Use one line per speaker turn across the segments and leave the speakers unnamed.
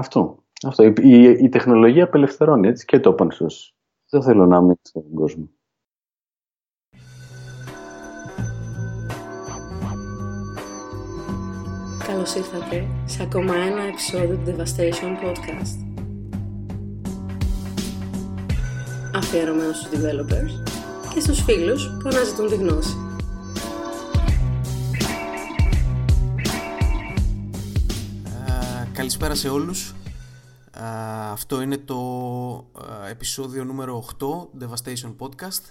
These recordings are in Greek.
Αυτό. Αυτό. Η, η, η, τεχνολογία απελευθερώνει έτσι, και το open source. Δεν θέλω να μην στον κόσμο.
Καλώς ήρθατε σε ακόμα ένα επεισόδιο του Devastation Podcast. Αφιερωμένο στους developers και στους φίλους που αναζητούν τη γνώση.
Καλησπέρα σε όλους. αυτό είναι το επεισόδιο νούμερο 8 Devastation Podcast.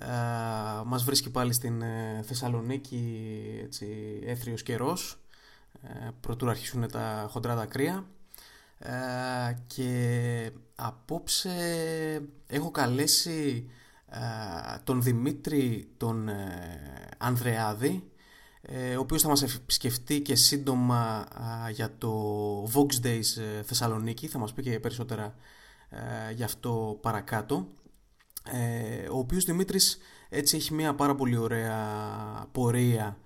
Uh, μας βρίσκει πάλι στην ε, Θεσσαλονίκη έτσι, έθριος καιρός ε, πρωτού αρχίσουν τα χοντρά δακρύα ε, και απόψε έχω καλέσει τον Δημήτρη τον Ανδρεάδη ο οποίος θα μας επισκεφτεί και σύντομα για το Vox Days Θεσσαλονίκη θα μας πει και περισσότερα γι' αυτό παρακάτω ο οποίος Δημήτρης έτσι έχει μια πάρα πολύ ωραία πορεία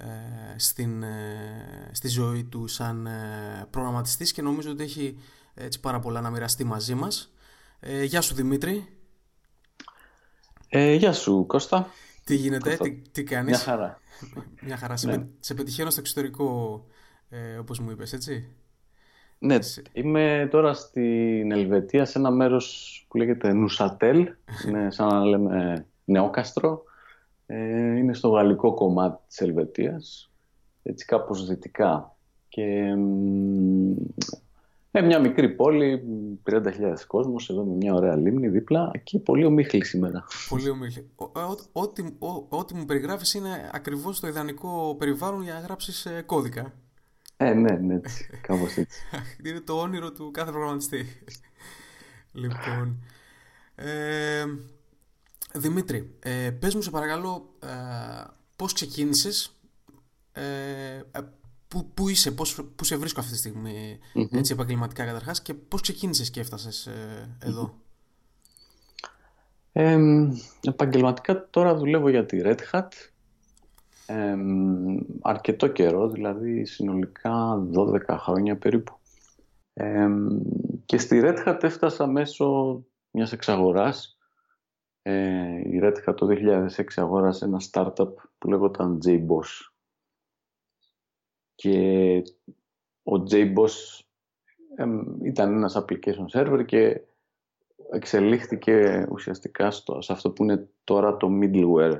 ε, στην, ε, στη ζωή του σαν ε, προγραμματιστής και νομίζω ότι έχει έτσι πάρα πολλά να μοιραστεί μαζί μας. γεια σου Δημήτρη.
Ε, γεια σου Κώστα.
Τι γίνεται, τι, τι κάνεις;
Μια χαρά.
Μια χαρά. Σε, ναι. σε πετυχαίνω στο εξωτερικό ε, όπως μου είπες, έτσι.
Ναι, είμαι τώρα στην Ελβετία σε ένα μέρος που λέγεται Νουσατέλ. Είναι σαν να λέμε νεόκαστρο. Ε, είναι στο γαλλικό κομμάτι της Ελβετίας, έτσι κάπως δυτικά. Και ε, μια μικρή πόλη, 30.000 κόσμος, εδώ με μια ωραία λίμνη δίπλα και πολύ ομίχλη σήμερα.
Πολύ ομίχλη. Ό,τι μου περιγράφεις είναι ακριβώς το ιδανικό περιβάλλον για να γράψεις ε, κώδικα.
Ε, ναι, ναι, έτσι, κάπως έτσι.
είναι το όνειρο του κάθε προγραμματιστή. λοιπόν, ε, Δημήτρη, ε, πες μου σε παρακαλώ ε, πώς ξεκίνησες, ε, ε πού, πού είσαι, πώς, πού σε βρίσκω αυτή τη στιγμη έτσι επαγγελματικά καταρχάς και πώς ξεκίνησες και έφτασες ε, εδώ;
Ε, επαγγελματικά τώρα δουλεύω για τη Red Hat αρκετό καιρό, δηλαδή συνολικά 12 χρόνια περίπου. και στη Red Hat έφτασα μέσω μιας εξαγοράς ε, η Red Hat το 2006 αγόρασε ένα startup που λέγονταν JBoss. Και ο JBoss ε, ήταν ένας application server και εξελίχθηκε ουσιαστικά στο, σε αυτό που είναι τώρα το middleware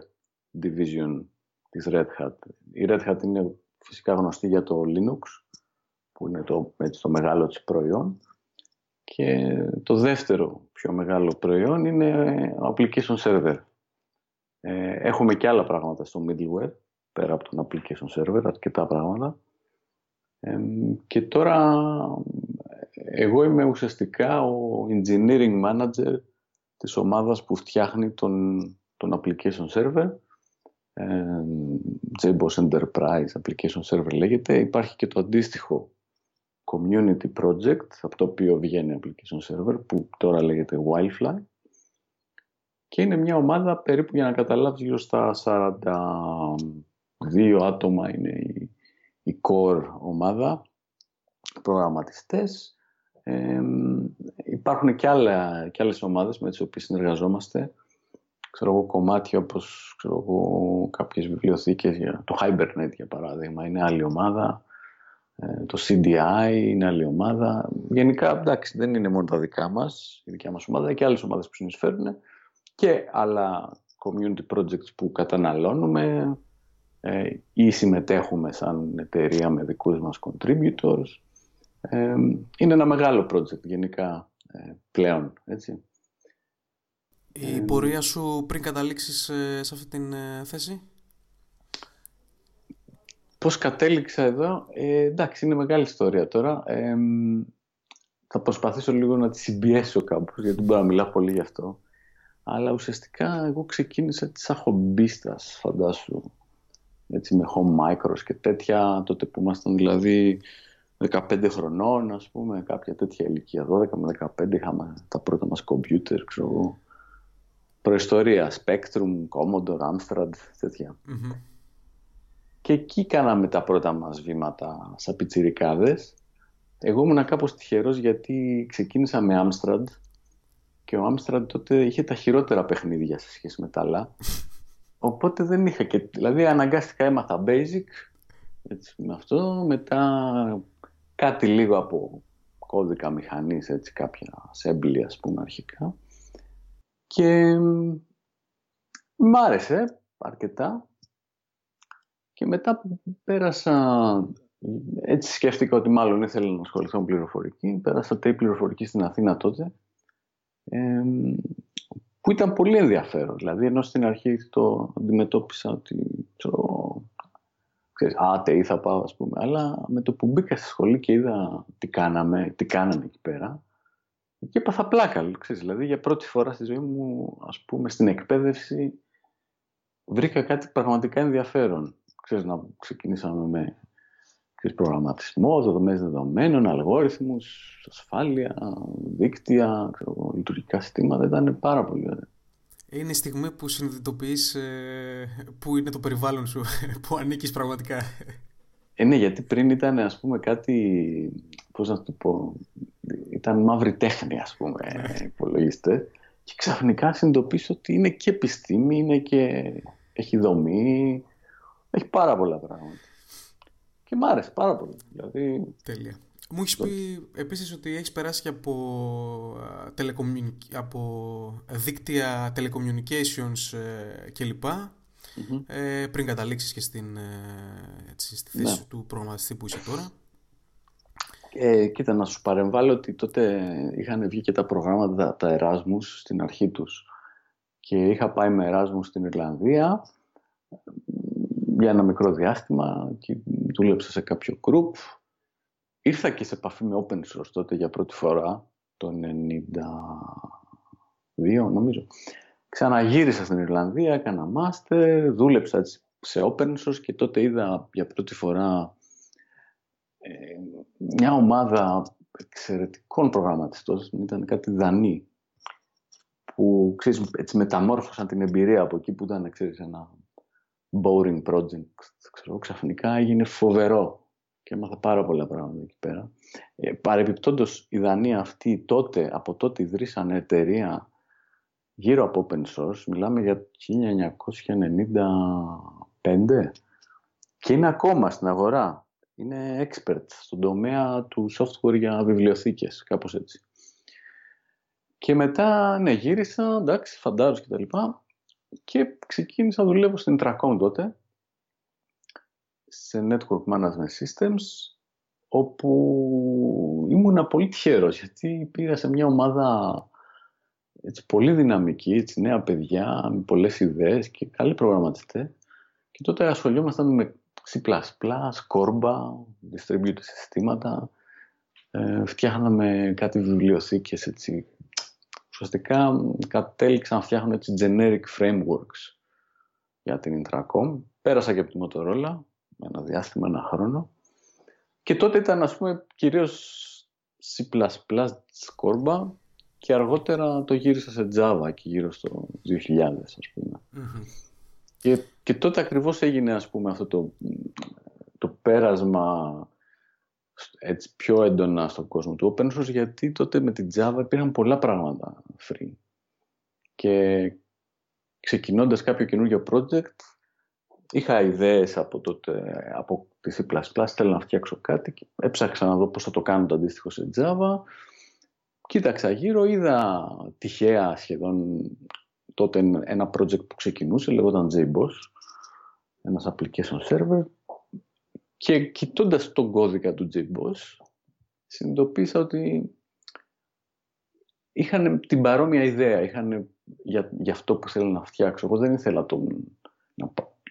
division της Red Hat. Η Red Hat είναι φυσικά γνωστή για το Linux, που είναι το, έτσι, το μεγάλο της προϊόν. Και το δεύτερο πιο μεγάλο προϊόν είναι ο application server. Ε, έχουμε και άλλα πράγματα στο middleware, πέρα από τον application server, αρκετά πράγματα. Ε, και τώρα εγώ είμαι ουσιαστικά ο engineering manager της ομάδας που φτιάχνει τον, τον application server. Ε, JBoss Enterprise Application Server λέγεται. Υπάρχει και το αντίστοιχο community project από το οποίο βγαίνει application server που τώρα λέγεται Wildfly και είναι μια ομάδα περίπου για να καταλάβεις γύρω στα 42 άτομα είναι η, η core ομάδα προγραμματιστές. Ε, υπάρχουν και, άλλα, και άλλες ομάδες με τις οποίες συνεργαζόμαστε. Ξέρω εγώ κομμάτια όπως ξέρω εγώ, κάποιες βιβλιοθήκες για το Hibernate για παράδειγμα είναι άλλη ομάδα. Ε, το CDI είναι άλλη ομάδα. Γενικά, εντάξει, δεν είναι μόνο τα δικά μας, η δικιά μας ομάδα, και άλλες ομάδες που συνεισφέρουν. Και άλλα community projects που καταναλώνουμε ε, ή συμμετέχουμε σαν εταιρεία με δικούς μας contributors. Ε, είναι ένα μεγάλο project γενικά ε, πλέον, έτσι.
Η πορεία σου πριν καταλήξεις σε αυτή την θέση;
Πώς κατέληξα εδώ, ε, εντάξει είναι μεγάλη ιστορία τώρα. Ε, θα προσπαθήσω λίγο να τη συμπιέσω κάπως, γιατί δεν μπορώ να μιλάω πολύ γι' αυτό. Αλλά ουσιαστικά εγώ ξεκίνησα σαν χομπίστας, φαντάσου. Έτσι με home micros και τέτοια, τότε που ήμασταν δηλαδή 15 χρονών, ας πούμε, κάποια τέτοια ηλικία, 12 με 15 είχαμε τα πρώτα μας κομπιούτερ, ξέρω εγώ. Προϊστορία, Spectrum, Commodore, Amstrad, τετοια και εκεί κάναμε τα πρώτα μας βήματα σαν πιτσιρικάδες. Εγώ ήμουν κάπως τυχερός γιατί ξεκίνησα με Amstrad και ο Amstrad τότε είχε τα χειρότερα παιχνίδια σε σχέση με τα άλλα. Οπότε δεν είχα και... Δηλαδή αναγκάστηκα έμαθα basic έτσι, με αυτό, μετά κάτι λίγο από κώδικα μηχανής, έτσι κάποια assembly ας πούμε αρχικά. Και μ' άρεσε αρκετά και μετά που πέρασα, έτσι σκέφτηκα ότι μάλλον ήθελα να ασχοληθώ με πληροφορική, πέρασα τρει πληροφορική στην Αθήνα τότε, ε, που ήταν πολύ ενδιαφέρον. Δηλαδή, ενώ στην αρχή το αντιμετώπισα ότι, ξέρω, ξέρεις, άτε ή θα πάω, ας πούμε, αλλά με το που μπήκα στη σχολή και είδα τι κάναμε, τι κάναμε εκεί πέρα, και έπαθα πλάκα, ξέρεις, δηλαδή για πρώτη φορά στη ζωή μου, ας πούμε, στην εκπαίδευση, βρήκα κάτι πραγματικά ενδιαφέρον. Ξέρεις, να ξεκινήσαμε με ξέρεις, προγραμματισμός, δομές δεδομένων, αλγόριθμους, ασφάλεια, δίκτυα, ξέρω, λειτουργικά συστήματα. Ήταν πάρα πολύ ωραία.
Είναι η στιγμή που συνειδητοποιείς ε, που είναι το περιβάλλον σου, που ανήκεις πραγματικά.
Ε, ναι, γιατί πριν ήταν ας πούμε κάτι, πώς να το πω, ήταν μαύρη τέχνη ας πούμε, ναι. υπολογίστε. Και ξαφνικά συνειδητοποιήσω ότι είναι και επιστήμη, είναι και έχει δομή, έχει πάρα πολλά πράγματα. Και μ' άρεσε πάρα πολύ. Δηλαδή...
Τέλεια. Μου έχεις πει επίσης ότι έχεις περάσει και από, από δίκτυα telecommunications ε, κλπ. Mm-hmm. Ε, πριν καταλήξεις και στην, ε, έτσι, στη θέση ναι. του προγραμματιστή που είσαι τώρα.
Ε, κοίτα, να σου παρεμβάλλω ότι τότε είχαν βγει και τα προγράμματα τα Εράσμους στην αρχή τους. Και είχα πάει με Εράσμους στην Ιρλανδία για ένα μικρό διάστημα και δούλεψα σε κάποιο group. Ήρθα και σε επαφή με open source τότε για πρώτη φορά, το 92 νομίζω. Ξαναγύρισα στην Ιρλανδία, έκανα master, δούλεψα σε open source και τότε είδα για πρώτη φορά ε, μια ομάδα εξαιρετικών προγραμματιστών, ήταν κάτι δανεί, που ξέρεις, έτσι μεταμόρφωσαν την εμπειρία από εκεί που ήταν ξέρεις, ένα boring project, ξέρω, ξαφνικά έγινε φοβερό και έμαθα πάρα πολλά πράγματα εκεί πέρα. Ε, παρεπιπτόντως η Δανία αυτή τότε, από τότε ιδρύσανε εταιρεία γύρω από open source, μιλάμε για 1995 και είναι ακόμα στην αγορά. Είναι expert στον τομέα του software για βιβλιοθήκες, κάπως έτσι. Και μετά, ναι, γύρισα, εντάξει, φαντάρος και τα λοιπά και ξεκίνησα να δουλεύω στην Tracom τότε, σε Network Management Systems, όπου ήμουν πολύ τυχερός, γιατί πήγα σε μια ομάδα έτσι, πολύ δυναμική, έτσι, νέα παιδιά, με πολλές ιδέες και καλοί προγραμματιστές. Και τότε ασχολιόμασταν με C++, Corba, distributed συστήματα, ε, φτιάχναμε κάτι βιβλιοθήκες έτσι, ουσιαστικά κατέληξαν να φτιάχνουν έτσι generic frameworks για την Intracom. Πέρασα και από τη Motorola με ένα διάστημα, ένα χρόνο. Και τότε ήταν ας πούμε κυρίως C++ Scorba και αργότερα το γύρισα σε Java και γύρω στο 2000 ας πούμε. Και, και τότε ακριβώς έγινε ας πούμε αυτό το, το πέρασμα έτσι πιο έντονα στον κόσμο του open source γιατί τότε με την Java υπήρχαν πολλά πράγματα free. Και ξεκινώντας κάποιο καινούργιο project είχα ιδέες από, τότε, από τη C++, θέλω να φτιάξω κάτι και έψαξα να δω πώς θα το κάνω το αντίστοιχο σε Java. Κοίταξα γύρω, είδα τυχαία σχεδόν τότε ένα project που ξεκινούσε, λεγόταν JBoss, ένας application server και κοιτώντας τον κώδικα του JBoss, συνειδητοποίησα ότι είχαν την παρόμοια ιδέα, είχαν για, για αυτό που θέλω να φτιάξω. Εγώ δεν ήθελα τον,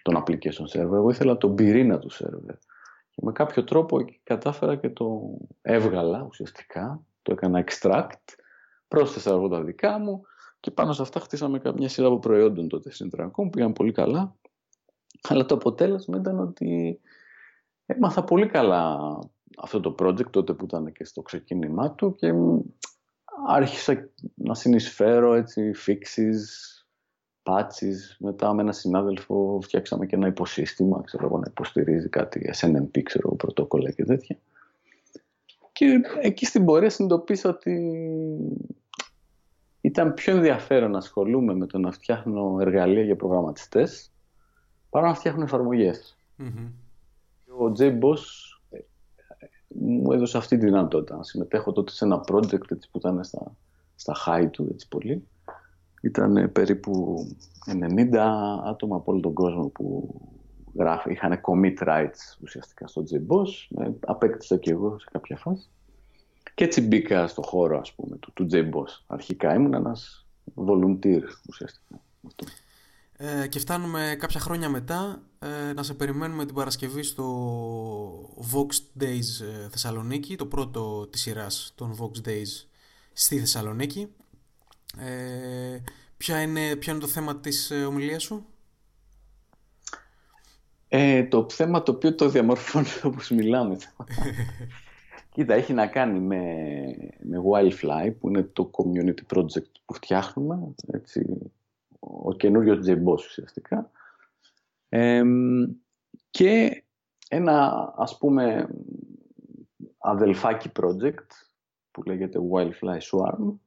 τον application server, εγώ ήθελα τον πυρήνα του server. Και με κάποιο τρόπο κατάφερα και το έβγαλα ουσιαστικά, το έκανα extract, πρόσθεσα εγώ τα δικά μου και πάνω σε αυτά χτίσαμε μια σειρά από προϊόντων τότε στην Tracom, πήγαν πολύ καλά. Αλλά το αποτέλεσμα ήταν ότι Έμαθα πολύ καλά αυτό το project τότε που ήταν και στο ξεκίνημά του και άρχισα να συνεισφέρω έτσι fixes, patches. Μετά με ένα συνάδελφο φτιάξαμε και ένα υποσύστημα, ξέρω εγώ, να υποστηρίζει κάτι SNMP, ξέρω πρωτόκολλα και τέτοια. Και εκεί στην πορεία συνειδητοποίησα ότι ήταν πιο ενδιαφέρον να ασχολούμαι με το να φτιάχνω εργαλεία για προγραμματιστές παρά να φτιάχνω Ο J. Boss ε, μου έδωσε αυτή τη δυνατότητα να συμμετέχω τότε σε ένα project έτσι, που ήταν στα, στα high του έτσι πολύ. Ήταν περίπου 90 άτομα από όλο τον κόσμο που γράφει, είχαν commit rights ουσιαστικά στο JBoss. Ε, απέκτησα και εγώ σε κάποια φάση. Και έτσι μπήκα στο χώρο ας πούμε του, του JBoss. Αρχικά ήμουν ένας volunteer ουσιαστικά.
Ε, και φτάνουμε κάποια χρόνια μετά ε, να σε περιμένουμε την Παρασκευή στο Vox Days ε, Θεσσαλονίκη, το πρώτο της σειράς των Vox Days στη Θεσσαλονίκη. Ε, ποια είναι, ποιο είναι το θέμα της ε, ομιλίας σου;
Ε, το θέμα το οποίο το διαμορφώνει όπως μιλάμε. Κοίτα, έχει να κάνει με, με Wildfly που είναι το community project που φτιάχνουμε, έτσι, ο καινούριο JBoss ουσιαστικά. και ένα ας πούμε αδελφάκι project που λέγεται Wildfly Swarm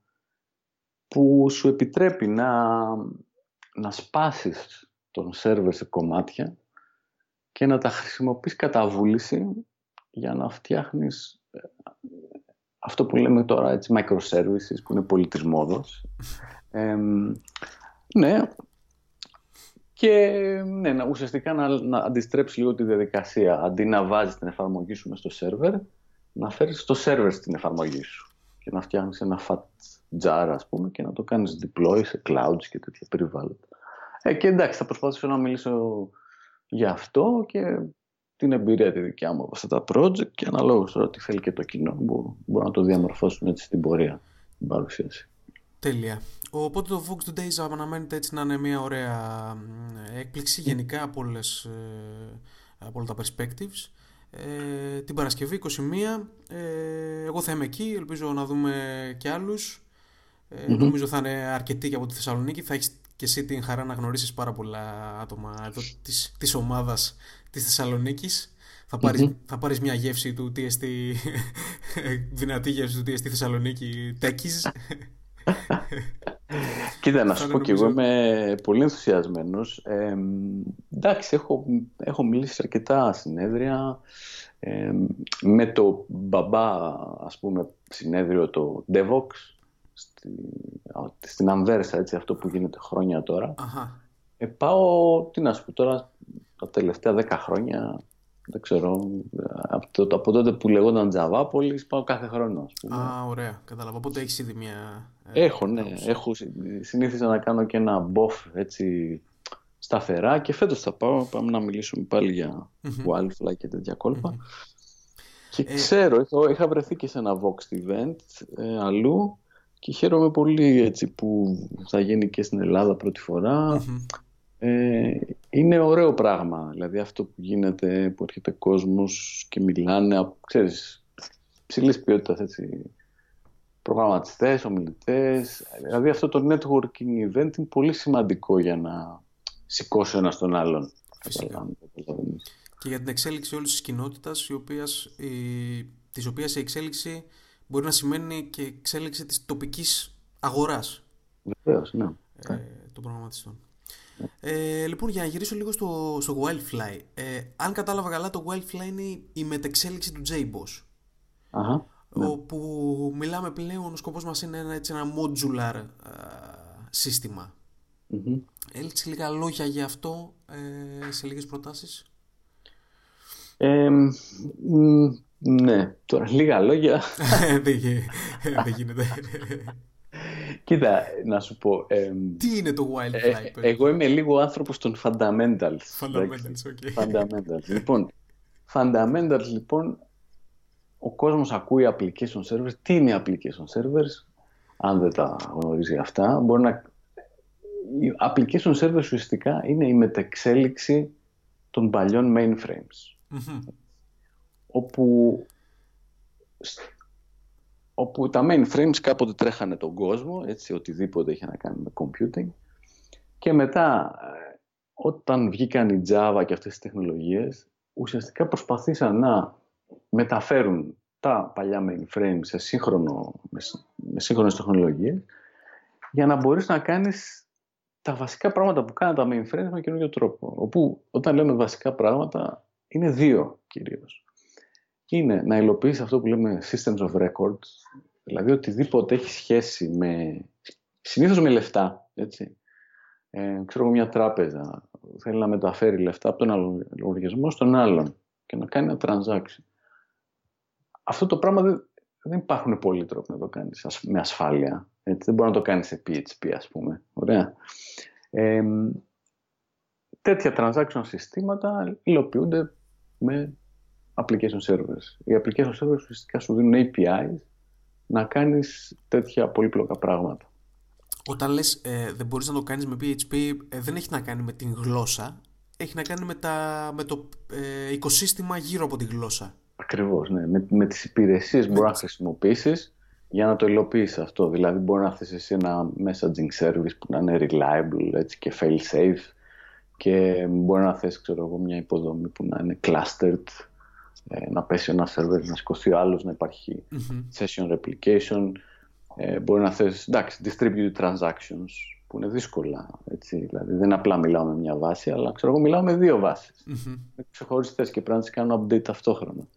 που σου επιτρέπει να, να σπάσεις τον σερβερ σε κομμάτια και να τα χρησιμοποιείς κατά βούληση για να φτιάχνεις ε, αυτό που λέμε τώρα έτσι microservices που είναι πολύ της μόδος. Ναι, και ναι, να, ουσιαστικά να, να αντιστρέψει λίγο τη διαδικασία. Αντί να βάζεις την εφαρμογή σου στο σερβερ, να φέρεις το σερβερ στην εφαρμογή σου και να φτιάχνεις ένα fat jar, ας πούμε, και να το κάνεις deploy σε clouds και τέτοια περιβάλλοντα. Ε, και εντάξει, θα προσπαθήσω να μιλήσω για αυτό και την εμπειρία τη δικιά μου από αυτά τα project και αναλόγως τώρα τι θέλει και το κοινό που μπορεί να το διαμορφώσουν έτσι στην πορεία την παρουσίαση.
Τέλεια. Οπότε το Vox Days αναμένεται έτσι να είναι μια ωραία έκπληξη γενικά από, όλες, ε, από όλα τα perspectives. Ε, την Παρασκευή 21 ε, εγώ θα είμαι εκεί, ελπίζω να δούμε και άλλους. Ε, Νομίζω θα είναι αρκετοί και από τη Θεσσαλονίκη. Θα έχεις και εσύ την χαρά να γνωρίσεις πάρα πολλά άτομα εδώ της, της ομάδας της Θεσσαλονίκης. Θα πάρεις, θα πάρεις μια γεύση του TST, δυνατή γεύση του TST Θεσσαλονίκη Τέκης.
Κοίτα, να σου πω και εγώ είμαι πολύ ενθουσιασμένος. Ε, εντάξει, έχω, έχω μιλήσει σε αρκετά συνέδρια. Ε, με το μπαμπά, ας πούμε, συνέδριο το Devox, στη, στην Ανβέρσα, έτσι, αυτό που γίνεται χρόνια τώρα. Αχα. Ε, πάω, τι να σου πω τώρα, τα τελευταία δέκα χρόνια, δεν ξέρω, από, το, από τότε που λεγόταν Τζαβάπολης, πάω κάθε χρόνο. Ας πούμε.
Α, ωραία, κατάλαβα. Οπότε έχεις ήδη μια...
Ε, έχω, ναι. Έχω, συνήθιζα να κάνω και ένα μποφ, έτσι, σταθερά και φέτος θα πάω, πάμε να μιλήσουμε πάλι για wildfly και τέτοια κόλπα. Και ε, ξέρω, είχα βρεθεί και σε ένα Vox event ε, αλλού και χαίρομαι πολύ έτσι που θα γίνει και στην Ελλάδα πρώτη Ε, είναι ωραίο πράγμα, δηλαδή αυτό που γίνεται, που έρχεται κόσμος και μιλάνε, ξέρεις, ψηλής ποιότητας έτσι, προγραμματιστές, ομιλητές. Δηλαδή αυτό το networking event είναι πολύ σημαντικό για να σηκώσει ένας τον άλλον.
Και για την εξέλιξη όλης της κοινότητας, η οποίας, η, της οποίας η εξέλιξη μπορεί να σημαίνει και εξέλιξη της τοπικής αγοράς.
Βεβαίως, ναι.
Ε, των προγραμματιστών. Ε, λοιπόν, για να γυρίσω λίγο στο, στο Wildfly. Ε, αν κατάλαβα καλά, το Wildfly είναι η μετεξέλιξη του JBoss.
Αχα,
ναι. Όπου μιλάμε πλέον, ο σκοπός μας είναι ένα, έτσι, ένα modular α, συστημα mm λίγα λόγια για αυτό ε, σε λίγες προτάσεις;
Ε, ναι, τώρα λίγα λόγια.
δεν γίνεται.
Κοίτα, να σου πω.
Τι είναι το Wildfly,
ε, Εγώ είμαι λίγο άνθρωπος των fundamentals.
Fundamentals, ok.
Fundamentals. λοιπόν, fundamentals, λοιπόν, ο κόσμος ακούει application servers. Τι είναι application servers, αν δεν τα γνωρίζει αυτά. Μπορεί να... Οι application servers ουσιαστικά είναι η μεταξέλιξη των παλιών mainframes όπου, όπου τα mainframes κάποτε τρέχανε τον κόσμο, έτσι, οτιδήποτε είχε να κάνει με computing. Και μετά, ε, όταν βγήκαν οι Java και αυτές τις τεχνολογίες, ουσιαστικά προσπαθήσαν να μεταφέρουν τα παλιά mainframe σε σύγχρονο, με σύγχρονες τεχνολογίες για να μπορείς να κάνεις τα βασικά πράγματα που κάνουν τα mainframe με καινούριο τρόπο. Όπου όταν λέμε βασικά πράγματα είναι δύο κυρίως. Είναι να υλοποιήσει αυτό που λέμε systems of records, δηλαδή οτιδήποτε έχει σχέση με, συνήθως με λεφτά, έτσι. Ε, ξέρω μια τράπεζα θέλει να μεταφέρει λεφτά από τον άλλο λογαριασμό στον άλλον και να κάνει ένα transaction. Αυτό το πράγμα δεν, δεν υπάρχουν πολλοί τρόποι να το κάνεις με ασφάλεια. Έτσι, δεν μπορεί να το κάνεις σε PHP ας πούμε. Ωραία. Ε, τέτοια transaction συστήματα υλοποιούνται με application servers. Οι application servers ουσιαστικά σου δίνουν APIs να κάνεις τέτοια πολύπλοκα πράγματα.
Όταν λες ε, δεν μπορείς να το κάνεις με PHP, ε, δεν έχει να κάνει με την γλώσσα, έχει να κάνει με, τα, με το ε, οικοσύστημα γύρω από τη γλώσσα.
Ακριβώς, ναι. Με, με τις υπηρεσίες μπορείς να χρησιμοποιήσεις για να το υλοποιήσεις αυτό. Δηλαδή μπορεί να θες εσύ ένα messaging service που να είναι reliable έτσι, και fail safe και μπορεί να θες ξέρω εγώ, μια υποδομή που να είναι clustered ε, να πέσει ένα server, να σηκωθεί ο άλλος, να υπαρχει session replication ε, μπορεί να θες, εντάξει, distributed transactions που είναι δύσκολα, έτσι, δηλαδή δεν απλά μιλάω με μια βάση, αλλά ξέρω εγώ μιλάω με δύο βάσεις, mm-hmm. ξεχωριστές και πρέπει να τις κάνω update ταυτόχρονα.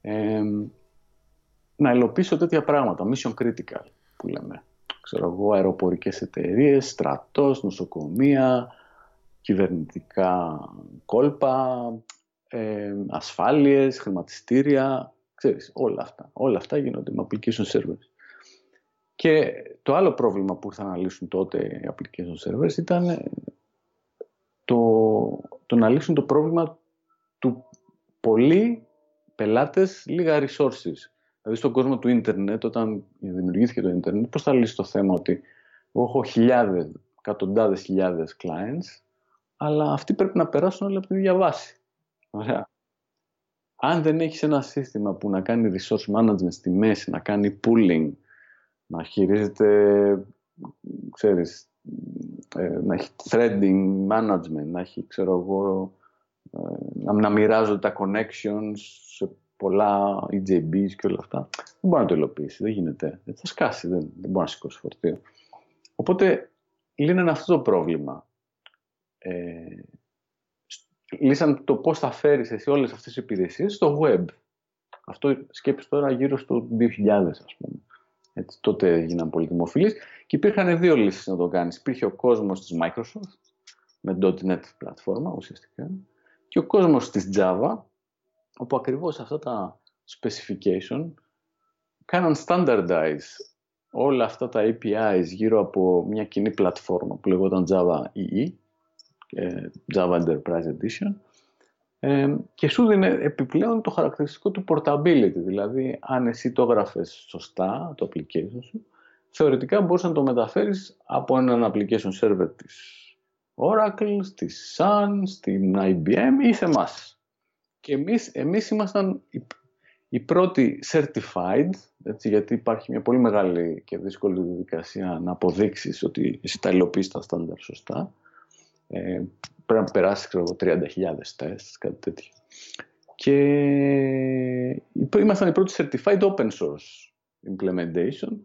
Ε, να υλοποιήσω τέτοια πράγματα, mission critical που λέμε. Ξέρω εγώ, αεροπορικές εταιρείες, στρατός, νοσοκομεία, κυβερνητικά κόλπα, ε, ασφάλειες, χρηματιστήρια, ξέρεις, όλα αυτά. Όλα αυτά γίνονται με application servers. Και το άλλο πρόβλημα που ήρθαν να λύσουν τότε οι application servers ήταν το, το να λύσουν το πρόβλημα του πολλοί πελάτες, λίγα resources. Δηλαδή στον κόσμο του ίντερνετ, όταν δημιουργήθηκε το ίντερνετ, πώς θα λύσει το θέμα ότι έχω χιλιάδες, εκατοντάδες χιλιάδες clients, αλλά αυτοί πρέπει να περάσουν όλοι από τη διαβάση. Ωραία. Αν δεν έχεις ένα σύστημα που να κάνει resource management στη μέση, να κάνει pooling, να χειρίζεται, ξέρεις, ε, να έχει threading management, να έχει, ξέρω εγώ, ε, να, μοιράζονται τα connections σε πολλά EJBs και όλα αυτά. Δεν μπορεί να το υλοποιήσει, δεν γίνεται. θα σκάσει, δεν, δεν μπορεί να σηκώσει φορτίο. Οπότε λύνανε αυτό το πρόβλημα. Ε, λύσαν το πώς θα φέρεις εσύ όλες αυτές τις υπηρεσίες στο web. Αυτό σκέψεις τώρα γύρω στο 2000 ας πούμε. Έτσι, τότε έγιναν πολύ δημοφιλείς και υπήρχαν δύο λύσεις να το κάνεις. Υπήρχε ο κόσμος της Microsoft με .NET πλατφόρμα ουσιαστικά και ο κόσμος της Java όπου ακριβώς αυτά τα specification κάναν standardize όλα αυτά τα APIs γύρω από μια κοινή πλατφόρμα που λεγόταν Java EE Java Enterprise Edition ε, και σου δίνει επιπλέον το χαρακτηριστικό του portability, δηλαδή αν εσύ το έγραφες σωστά, το application σου, θεωρητικά μπορείς να το μεταφέρεις από έναν application server της Oracle, της Sun, στην IBM ή σε εμάς. Και εμείς, εμείς ήμασταν οι, οι πρώτοι certified, έτσι, γιατί υπάρχει μια πολύ μεγάλη και δύσκολη διαδικασία να αποδείξεις ότι εσύ τα υλοποιείς τα στάνταρ σωστά. Ε, πρέπει να περάσεις ξέρω, 30.000 τεστ, κάτι τέτοιο. Και ήμασταν οι πρώτοι certified open source implementation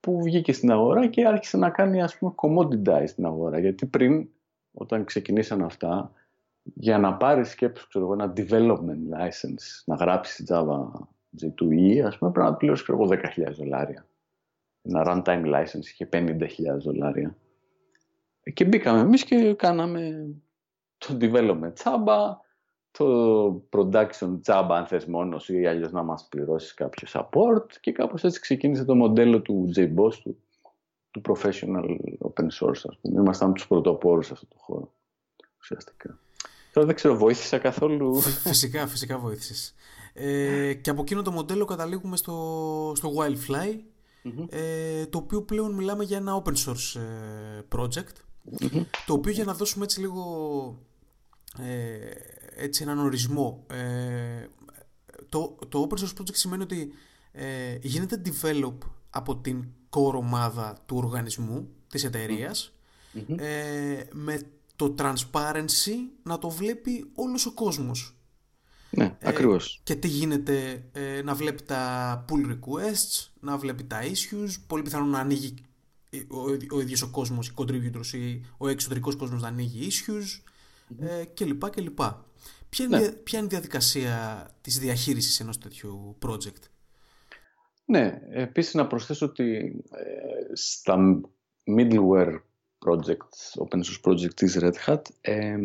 που βγήκε στην αγορά και άρχισε να κάνει ας πούμε commoditize στην αγορά. Γιατί πριν, όταν ξεκινήσαν αυτά, για να πάρεις σκέψη, ξέρω, ένα development license, να γράψεις Java J2E, ας πούμε, πρέπει να πληρώσεις 10.000 δολάρια. Ένα runtime license είχε 50.000 δολάρια. Και μπήκαμε εμείς και κάναμε το development τσάμπα, το production τσάμπα αν θες μόνος ή αλλιώς να μας πληρώσεις κάποιο support και κάπως έτσι ξεκίνησε το μοντέλο του JBoss, του, του professional open source ας πούμε. Ήμασταν τους πρωτοπόρους σε αυτό το χώρο ουσιαστικά. Τώρα δεν ξέρω, βοήθησα καθόλου;
Φυσικά, φυσικά βοήθησες. Ε, και από εκείνο το μοντέλο καταλήγουμε στο, στο Wildfly, ε, το οποίο πλέον μιλάμε για ένα open source ε, project το οποίο για να δώσουμε έτσι λίγο ε, έτσι έναν ορισμό ε, το, το open source project σημαίνει ότι ε, γίνεται develop από την core ομάδα του οργανισμού της εταιρειας ε, με το transparency να το βλέπει όλος ο κόσμος.
Ναι,
ε,
ακριβώς.
Και τι γίνεται ε, να βλέπει τα pull requests, να βλέπει τα issues, πολύ πιθανόν να ανοίγει ο, ο ίδιος ο κόσμος, οι contributors ή ο εξωτερικός κόσμος να ανοίγει issues ε, κλπ. κλπ. Ποια, είναι, ναι. ποια είναι η διαδικασία της διαχείρισης ενός τέτοιου project?
Ναι, επίσης να προσθέσω ότι ε, στα middleware projects, open source project της Red Hat, ε,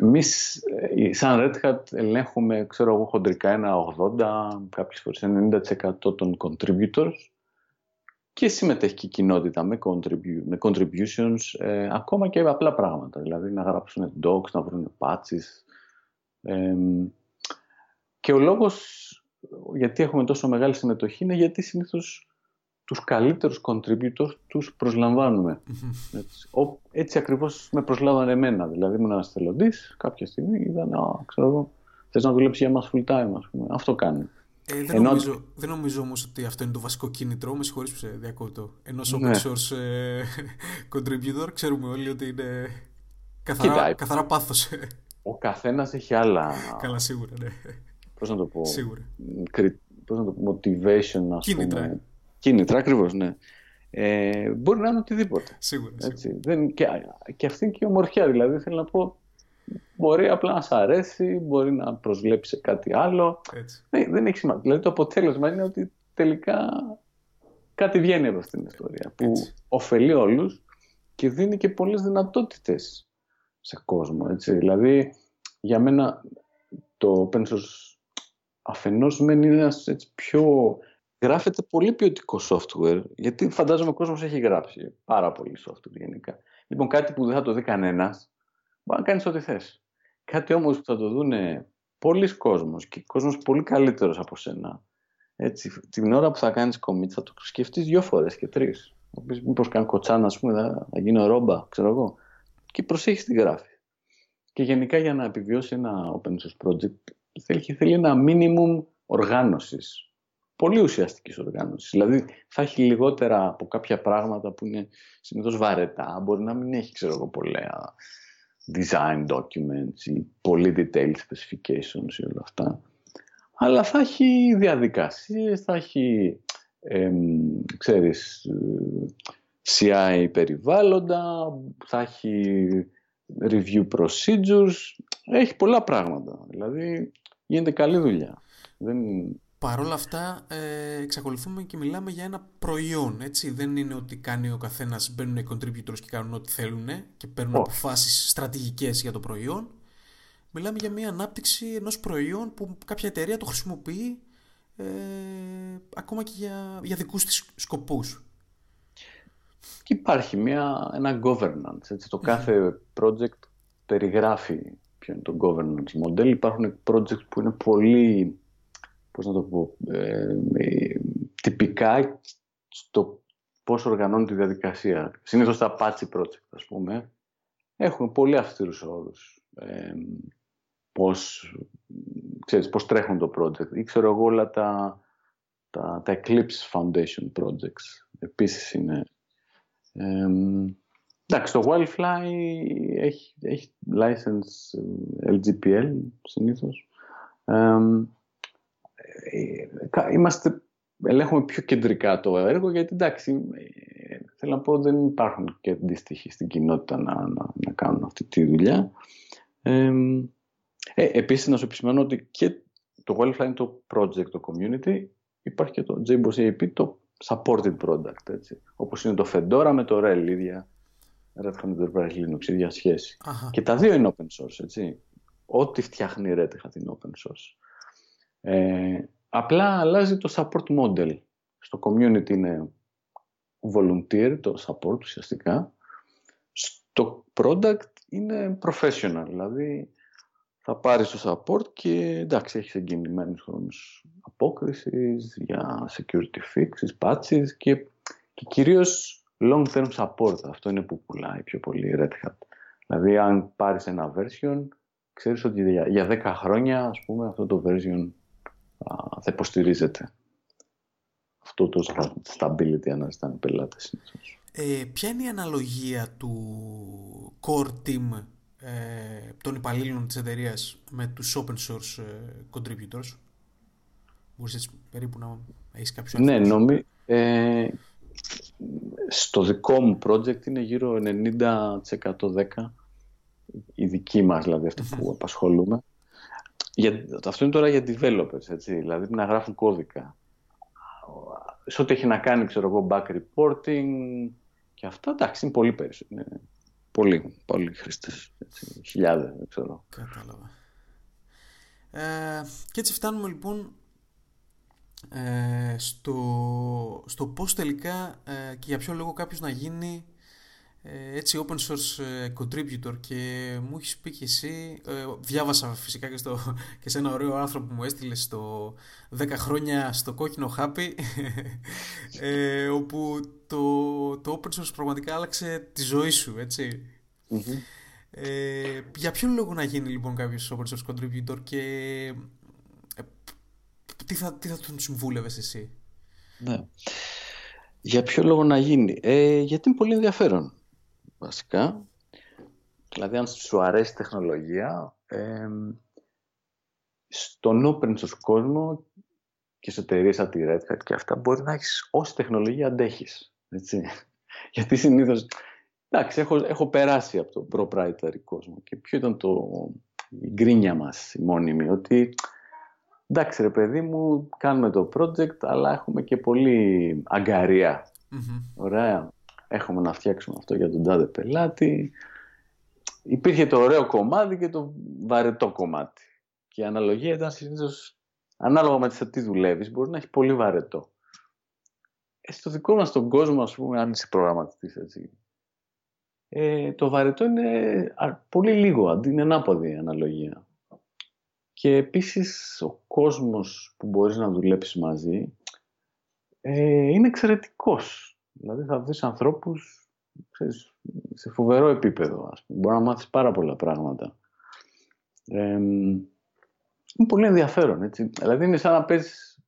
Εμείς, σαν Red Hat, ελέγχουμε, ξέρω εγώ, χοντρικά ένα 80, κάποιες φορές 90% των contributors και συμμετέχει και η κοινότητα με, contribu με contributions, ε, ακόμα και απλά πράγματα. Δηλαδή να γράψουν docs, να βρουν patches. Ε, και ο λόγος γιατί έχουμε τόσο μεγάλη συμμετοχή είναι γιατί συνήθως τους καλύτερους contributors τους προσλαμβάνουμε. έτσι, ο, έτσι ακριβώς με προσλάβανε εμένα. Δηλαδή ήμουν ένας θελοντής, κάποια στιγμή είδαν, α, ξέρω εγώ, θες να δουλέψεις για μας full time, ας πούμε. Αυτό κάνει.
Ε, δεν, Ενώ... νομίζω, δεν νομίζω όμως ότι αυτό είναι το βασικό κίνητρο, με συγχωρείς που σε διακόπτω. Ενός open ναι. source ε, contributor ξέρουμε όλοι ότι είναι καθαρά, καθαρά πάθος.
Ο καθένας έχει άλλα...
Καλά, σίγουρα, ναι.
Πώς να το πω...
Σίγουρα.
Πώς να το πω, motivation, ας
Κίνητρα.
πούμε. Κίνητρα, ακριβώς, ναι. Ε, μπορεί να είναι οτιδήποτε.
Σίγουρα.
Έτσι. Δεν, και, και αυτή είναι και η ομορφιά. Δηλαδή, θέλω να πω, μπορεί απλά να σ' αρέσει, μπορεί να προσβλέψει σε κάτι άλλο.
Έτσι.
Δεν, δεν έχει σημασία. Δηλαδή, το αποτέλεσμα είναι ότι τελικά κάτι βγαίνει από αυτήν την ιστορία που
Έτσι.
ωφελεί όλους και δίνει και πολλές δυνατότητες σε κόσμο. Έτσι. Δηλαδή, για μένα το open source αφενός μεν είναι ένας έτσι, πιο γράφεται πολύ ποιοτικό software, γιατί φαντάζομαι ο κόσμος έχει γράψει πάρα πολύ software γενικά. Λοιπόν, κάτι που δεν θα το δει κανένας, μπορεί να κάνεις ό,τι θες. Κάτι όμως που θα το δουν πολλοί κόσμος και κόσμος πολύ καλύτερος από σένα. Έτσι, την ώρα που θα κάνεις commit θα το σκεφτείς δυο φορές και τρεις. Μήπως κάνω κοτσάνα, ας πούμε, θα, θα γίνω ρόμπα, ξέρω εγώ. Και προσέχεις τη γράφη. Και γενικά για να επιβιώσει ένα open source project θέλει, θέλει ένα minimum οργάνωσης πολύ ουσιαστικής οργάνωσης. Δηλαδή θα έχει λιγότερα από κάποια πράγματα που είναι συνήθως βαρετά. Μπορεί να μην έχει, ξέρω εγώ, πολλά design documents ή πολύ detailed specifications ή όλα αυτά. Αλλά θα έχει διαδικασίες, θα έχει, ε, ξέρεις, CI περιβάλλοντα, θα έχει review procedures, έχει πολλά πράγματα. Δηλαδή γίνεται καλή δουλειά. Δεν,
Παρ' όλα αυτά, ε, εξακολουθούμε και μιλάμε για ένα προϊόν. Έτσι. Δεν είναι ότι κάνει ο καθένας, μπαίνουν οι contributors και κάνουν ό,τι θέλουν και παίρνουν oh. αποφάσεις στρατηγικές για το προϊόν. Μιλάμε για μια ανάπτυξη ενός προϊόν που κάποια εταιρεία το χρησιμοποιεί ε, ακόμα και για, για δικούς της σκοπούς.
Και υπάρχει μια, ένα governance. Έτσι. Το κάθε project περιγράφει ποιο είναι το governance model. Υπάρχουν projects που είναι πολύ πώς να το πω, ε, τυπικά στο πώς οργανώνουν τη διαδικασία. Συνήθως τα Apache project, ας πούμε, έχουν πολύ αυστηρούς όρους. Ε, πώς, ξέρεις, πώς τρέχουν το project. Ή ξέρω εγώ όλα τα, τα, τα Eclipse Foundation projects. Επίσης είναι... Ε, εντάξει, το Wildfly έχει, έχει license LGPL συνήθως. Ε, ε, είμαστε, ελέγχουμε πιο κεντρικά το έργο γιατί εντάξει, ε, θέλω να πω δεν υπάρχουν και αντίστοιχοι στην κοινότητα να, να, να κάνουν αυτή τη δουλειά. Ε, ε, επίσης να σου επισημάνω ότι και το Wildfly είναι το project, το community, υπάρχει και το JBoss AP, το supported product, έτσι. Όπως είναι το Fedora με το RHEL, ίδια Red Hat Enterprise Linux, ίδια σχέση.
Αχα.
Και τα δύο είναι open source, έτσι. Ό,τι φτιάχνει η Red Hat είναι open source. Ε, απλά αλλάζει το support model. Στο community είναι volunteer, το support ουσιαστικά. Στο product είναι professional, δηλαδή θα πάρεις το support και εντάξει έχεις εγκαινημένους χρόνους απόκρισης για security fixes, patches και, και κυρίως long term support. Αυτό είναι που πουλάει πιο πολύ η Red Hat. Δηλαδή αν πάρεις ένα version ξέρεις ότι για, για 10 χρόνια ας πούμε αυτό το version θα υποστηρίζεται. Αυτό το stability αναζητάνε οι πελάτες
Ε, ποια είναι η αναλογία του core team ε, των υπαλλήλων της εταιρείας με τους open source ε, contributors; Μπορείς έτσι περίπου να έχεις κάποιο
Ναι, νομίζω... Ε, στο δικό μου project είναι γύρω 90% 10% η δική μας, δηλαδή αυτό που απασχολούμε. Για, αυτό είναι τώρα για developers, έτσι, δηλαδή να γράφουν κώδικα. Σε ό,τι έχει να κάνει, ξέρω εγώ, back reporting και αυτά, εντάξει, είναι πολύ περισσότερο. Πολύ, πολύ χρήστες. Χιλιάδες, δεν ξέρω.
Κατάλαβα. Ε, και έτσι φτάνουμε λοιπόν ε, στο, στο πώς τελικά ε, και για ποιο λόγο κάποιος να γίνει ε, έτσι open source ε, contributor και μου έχεις πει και εσύ, διάβασα φυσικά και, στο, και σε ένα ωραίο άρθρο που μου έστειλες στο 10 χρόνια στο κόκκινο χάπι όπου το, το open source πραγματικά άλλαξε τη ζωή σου, έτσι. Ε, για ποιον λόγο να γίνει λοιπόν κάποιος open source contributor και ε, τι, θα, τι θα τον συμβούλευες εσύ;
Ναι. Για ποιο λόγο να γίνει; Ε, γιατί είναι πολύ ενδιαφέρον βασικά. Δηλαδή αν σου αρέσει η τεχνολογία ε, στον open source κόσμο και σε εταιρείες σαν τη Red Hat και αυτά μπορεί να έχεις όση τεχνολογία αντέχεις. Έτσι. Γιατί συνήθως Εντάξει, έχω, έχω περάσει από το proprietary κόσμο και ποιο ήταν το, η γκρίνια μας η μόνιμη, ότι εντάξει ρε παιδί μου, κάνουμε το project, αλλά έχουμε και πολύ Ωραία. Έχουμε να φτιάξουμε αυτό για τον τάδε πελάτη. Υπήρχε το ωραίο κομμάτι και το βαρετό κομμάτι. Και η αναλογία ήταν συνήθως ανάλογα με τι δουλεύεις, μπορεί να έχει πολύ βαρετό. Ε, στο δικό μας τον κόσμο, ας πούμε, αν είσαι προγραμματιστής, ε, το βαρετό είναι πολύ λίγο, αντί είναι ανάποδη η αναλογία. Και επίσης ο κόσμος που μπορείς να δουλέψεις μαζί ε, είναι εξαιρετικός. Δηλαδή θα δεις ανθρώπους ξέρεις, σε φοβερό επίπεδο. Ας πούμε. Μπορεί να μάθεις πάρα πολλά πράγματα. Ε, είναι πολύ ενδιαφέρον. Έτσι. Δηλαδή είναι σαν να παίζεις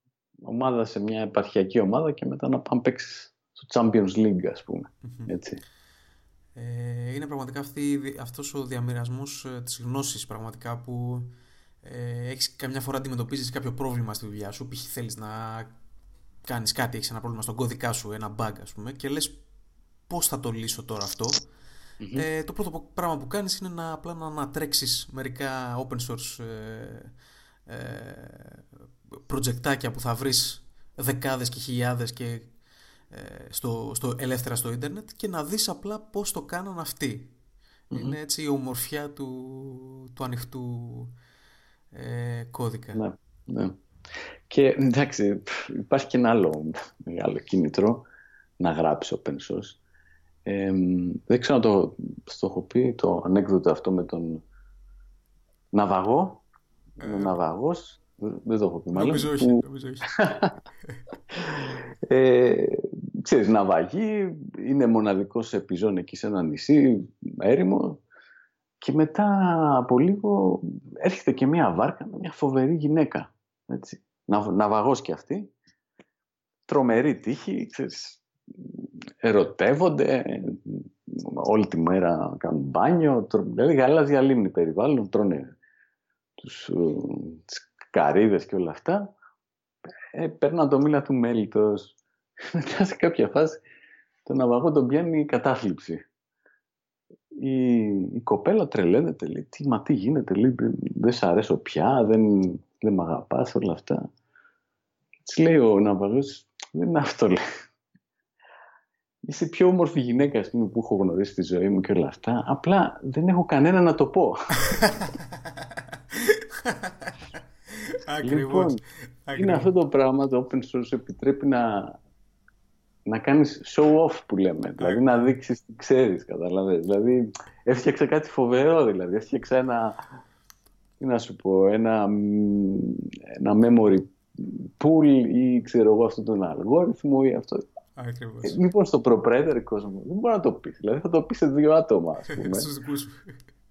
ομάδα σε μια επαρχιακή ομάδα και μετά να πάμε παίξεις στο Champions League ας πούμε. Έτσι.
Ε, είναι πραγματικά αυτή, αυτός ο διαμοιρασμός ε, της γνώσης πραγματικά που ε, έχεις καμιά φορά αντιμετωπίζεις κάποιο πρόβλημα στη δουλειά σου π.χ. θέλεις να κάνεις κάτι, έχεις ένα πρόβλημα στον κώδικά σου, ένα bug ας πούμε και λες πώς θα το λύσω τώρα Ε, το πρώτο πράγμα που κάνεις είναι να απλά να ανατρέξεις μερικά open source ε, ε, που θα βρεις δεκάδες και χιλιάδες και ε, στο, στο, ελεύθερα στο ίντερνετ και να δεις απλά πώς το κάναν Είναι έτσι η ομορφιά του, του ανοιχτού ε, κώδικα.
Ναι, ναι. Και εντάξει, υπάρχει και ένα άλλο μεγάλο κίνητρο να γράψει open source. Ε, δεν ξέρω αν το, το έχω πει το ανέκδοτο αυτό με τον ναυαγό. Ε, ο ναυαγός, δεν το έχω πει μάλλον.
Νομίζω όχι. Που... Νομίζω όχι.
ε, ξέρεις, ναυαγή, είναι μοναδικός επιζών εκεί σε ένα νησί, έρημο και μετά από λίγο έρχεται και μια βάρκα με μια φοβερή γυναίκα, έτσι, ναυαγός κι αυτή, τρομερή τύχη, ξέρεις, ερωτεύονται, όλη τη μέρα κάνουν μπάνιο, δηλαδή γαλάζια λίμνη περιβάλλον, τρώνε τους, τις καρύδες και όλα αυτά, ε, παίρναν το μήλα του μέλιτος, μετά σε κάποια φάση το ναυαγό τον πιάνει η κατάθλιψη. Η, η κοπέλα τρελαίνεται, λέει, τι, μα τι γίνεται, λέει, δεν σ' αρέσω πια, δεν, δεν μ' αγαπάς, όλα αυτά. Της λέει ο ναυαγός, δεν είναι αυτό, λέει. Είσαι η πιο όμορφη γυναίκα πούμε, που έχω γνωρίσει στη ζωή μου και όλα αυτά. Απλά δεν έχω κανένα να το πω.
Ακριβώς. Λοιπόν,
είναι αυτό το πράγμα το open source επιτρέπει να, να κάνεις show off που λέμε, δηλαδή να δείξεις τι ξέρεις, καταλαβες. Δηλαδή έφτιαξα κάτι φοβερό, δηλαδή έφτιαξα ένα, τι να σου πω, ένα, ένα memory pool ή ξέρω εγώ αυτόν τον αλγόριθμο ή αυτό.
Ακριβώς.
Ε, λοιπόν, στο proprietary κόσμος δεν μπορεί να το πεις. Δηλαδή θα το πεις σε δύο άτομα, ας πούμε.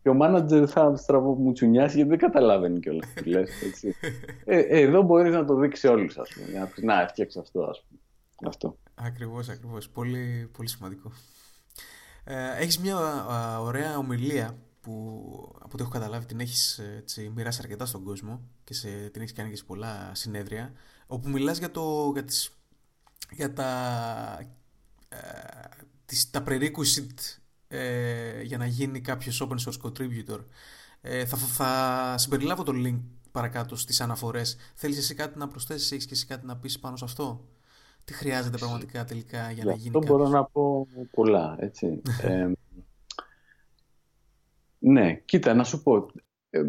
και ο manager θα στραβώ μου τσουνιάσει γιατί δεν καταλαβαίνει κιόλας τι λες. Ε, ε, εδώ μπορείς να το δείξεις όλους, ας πούμε. Να, έφτιαξε αυτό, ας πούμε. Αυτό.
Ακριβώς, ακριβώς. Πολύ, πολύ σημαντικό. Ε, έχεις μια ωραία ομιλία που από ό,τι έχω καταλάβει την έχεις έτσι, μοιράσει αρκετά στον κόσμο και σε, την έχεις κάνει και σε πολλά συνέδρια όπου μιλάς για, το, για, τις, για τα, ε, τις, τα prerequisite ε, για να γίνει κάποιος open source contributor. Ε, θα, θα συμπεριλάβω το link παρακάτω στις αναφορές. Θέλεις εσύ κάτι να προσθέσεις, έχεις και εσύ κάτι να πεις πάνω σε αυτό; Τι χρειάζεται πραγματικά τελικά για να γίνει
αυτό μπορώ να πω πολλά, έτσι. ε, ναι, κοίτα, να σου πω. Ε,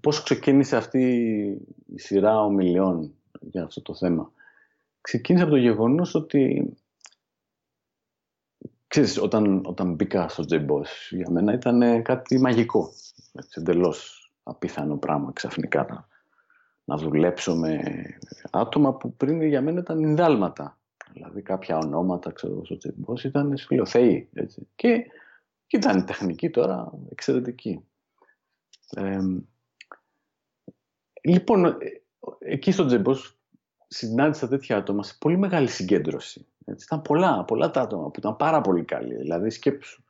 πώς ξεκίνησε αυτή η σειρά ομιλιών για αυτό το θέμα. Ξεκίνησε από το γεγονός ότι ξέρεις, όταν, όταν μπήκα στο JBoss για μένα ήταν κάτι μαγικό. Εντελώς απίθανο πράγμα ξαφνικά να, να δουλέψω με άτομα που πριν για μένα ήταν ινδάλματα. Δηλαδή κάποια ονόματα ξέρω, στο JBoss ήταν σφιλοθέοι. Έτσι. Και, και ήταν τεχνική τώρα εξαιρετική. Ε, λοιπόν, ε, εκεί στο JBoss συνάντησα τέτοια άτομα σε πολύ μεγάλη συγκέντρωση. Έτσι, ήταν πολλά, πολλά τα άτομα που ήταν πάρα πολύ καλοί. Δηλαδή, σκέψου,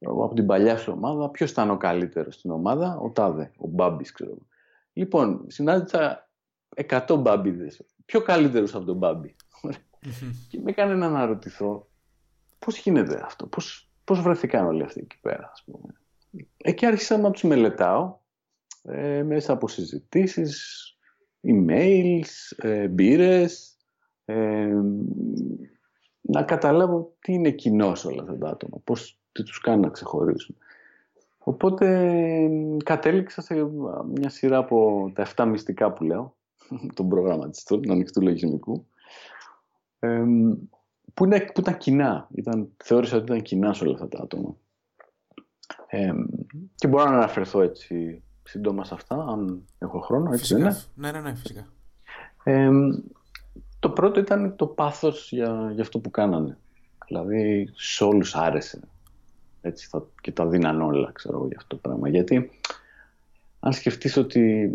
από την παλιά σου ομάδα, ποιος ήταν ο καλύτερος στην ομάδα, ο Τάδε, ο Μπάμπης, ξέρω Λοιπόν, συνάντησα 100 μπάμπιδες. Πιο καλύτερου από τον Μπάμπη. και με έκανε να αναρωτηθώ πώς γίνεται αυτό, πώς βρεθήκαν όλοι αυτοί εκεί πέρα, ας πούμε. Εκεί άρχισα να τους μελετάω ε, μέσα από συζητήσεις, emails, ε, μπύρες, ε, να καταλάβω τι είναι κοινός σε όλα αυτά τα άτομα, πώς τι τους κάνει να ξεχωρίσουν. Οπότε κατέληξα σε μια σειρά από τα 7 μυστικά που λέω, τον προγραμματιστό, του ανοιχτού λογισμικού, ε, που, είναι, που ήταν κοινά. Ήταν, θεώρησα ότι ήταν κοινά σε όλα αυτά τα άτομα. Ε, και μπορώ να αναφερθώ έτσι σύντομα σε αυτά, αν έχω χρόνο, έτσι
φυσικά. Ναι, ναι, ναι, φυσικά.
Ε, το πρώτο ήταν το πάθος για, για αυτό που κάνανε. Δηλαδή, σε όλους άρεσε. Έτσι, θα, και τα δίναν όλα, ξέρω εγώ, για αυτό το πράγμα. Γιατί, αν σκεφτείς ότι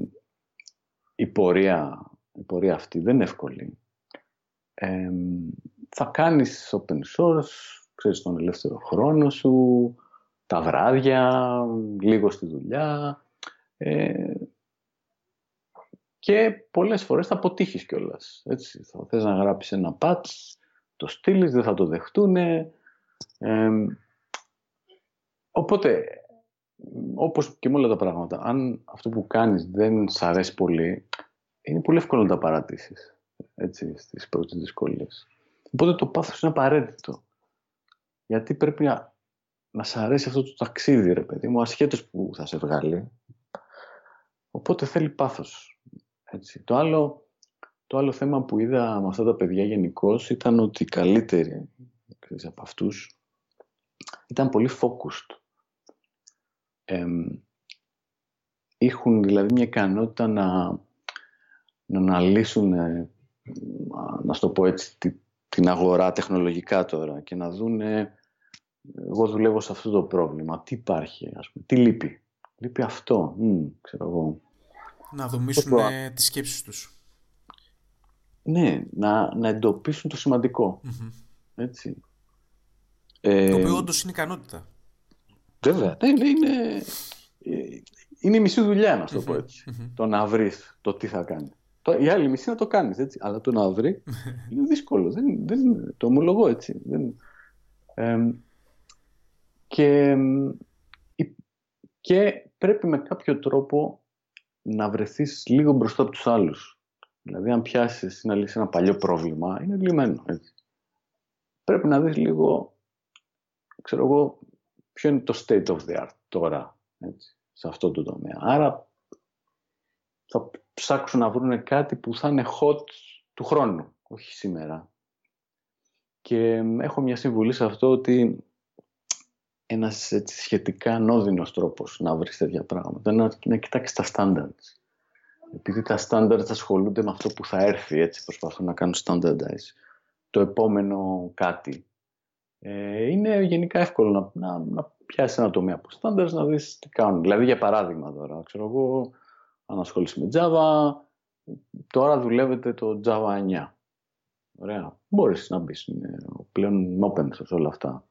η πορεία, η πορεία αυτή δεν είναι εύκολη, ε, θα κάνεις open source, ξέρεις τον ελεύθερο χρόνο σου, τα βράδια, λίγο στη δουλειά, ε, και πολλές φορές θα αποτύχεις κιόλας. Έτσι, θα θες να γράψεις ένα patch, το στείλεις, δεν θα το δεχτούν. οπότε, όπως και με όλα τα πράγματα, αν αυτό που κάνεις δεν σ' αρέσει πολύ, είναι πολύ εύκολο να τα παρατήσεις έτσι, στις πρώτες δυσκολίες. Οπότε το πάθος είναι απαραίτητο. Γιατί πρέπει να, να σ' αρέσει αυτό το ταξίδι, ρε παιδί μου, ασχέτως που θα σε βγάλει. Οπότε θέλει πάθος. Έτσι. Το, άλλο, το άλλο θέμα που είδα με αυτά τα παιδιά γενικώς ήταν ότι οι καλύτεροι ξέρεις, από αυτούς ήταν πολύ focused. Ε, έχουν δηλαδή μια ικανότητα να, να αναλύσουν, να στο πω έτσι, την αγορά τεχνολογικά τώρα και να δούνε εγώ δουλεύω σε αυτό το πρόβλημα, τι υπάρχει, ας πούμε, τι λείπει. Λείπει αυτό, Μ, ξέρω εγώ
να δομήσουν το... τις σκέψεις τους.
Ναι, να, να εντοπίσουν το σημαντικο Έτσι.
Το ε, οποίο όντως είναι ικανότητα.
Βέβαια. Ναι, ναι, είναι, είναι η μισή δουλειά, να το πω έτσι. Το να βρεις το τι θα κάνει. Το, η άλλη μισή να το κάνεις, έτσι. Αλλά το να βρει είναι δύσκολο. Δεν, δεν, το ομολογώ, έτσι. Δεν, και, και πρέπει με κάποιο τρόπο να βρεθείς λίγο μπροστά από τους άλλους. Δηλαδή, αν πιάσεις να λύσεις ένα παλιό πρόβλημα, είναι λυμένο. Έτσι. Πρέπει να δεις λίγο, ξέρω εγώ, ποιο είναι το state of the art τώρα, έτσι, σε αυτό το τομέα. Άρα, θα ψάξουν να βρουν κάτι που θα είναι hot του χρόνου, όχι σήμερα. Και έχω μια συμβουλή σε αυτό ότι ένας έτσι, σχετικά ανώδυνος τρόπος να βρεις τέτοια πράγματα. Να, να κοιτάξεις τα standards. Επειδή τα standards ασχολούνται με αυτό που θα έρθει, έτσι προσπαθούν να κάνουν standardize. Το επόμενο κάτι. Ε, είναι γενικά εύκολο να, να, να πιάσεις ένα τομέα από standards να δεις τι κάνουν. Δηλαδή για παράδειγμα τώρα, ξέρω εγώ, αν ασχολείσαι με Java, τώρα δουλεύετε το Java 9. Ωραία. Μπορείς να μπεις πλέον open source όλα αυτά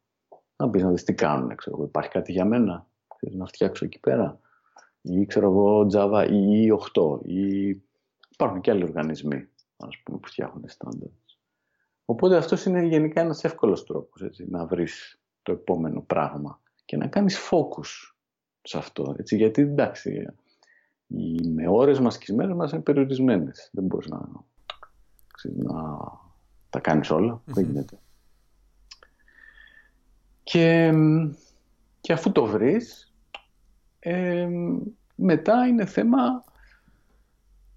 να μπεις να δεις τι κάνουν. Ξέρω. Υπάρχει κάτι για μένα. Θες να φτιάξω εκεί πέρα. Ή ξέρω εγώ Java ή 8 ή υπάρχουν και άλλοι οργανισμοί ας πούμε, που φτιάχνουν standards. Οπότε αυτός είναι γενικά ένας εύκολος τρόπος έτσι, να βρεις το επόμενο πράγμα και να κάνεις focus σε αυτό. Έτσι, γιατί εντάξει, οι με ώρες μας και οι μέρες μας είναι περιορισμένες. Δεν μπορείς να, να τα κάνεις όλα. Δεν γίνεται. Και, και αφού το βρεις, ε, μετά είναι θέμα,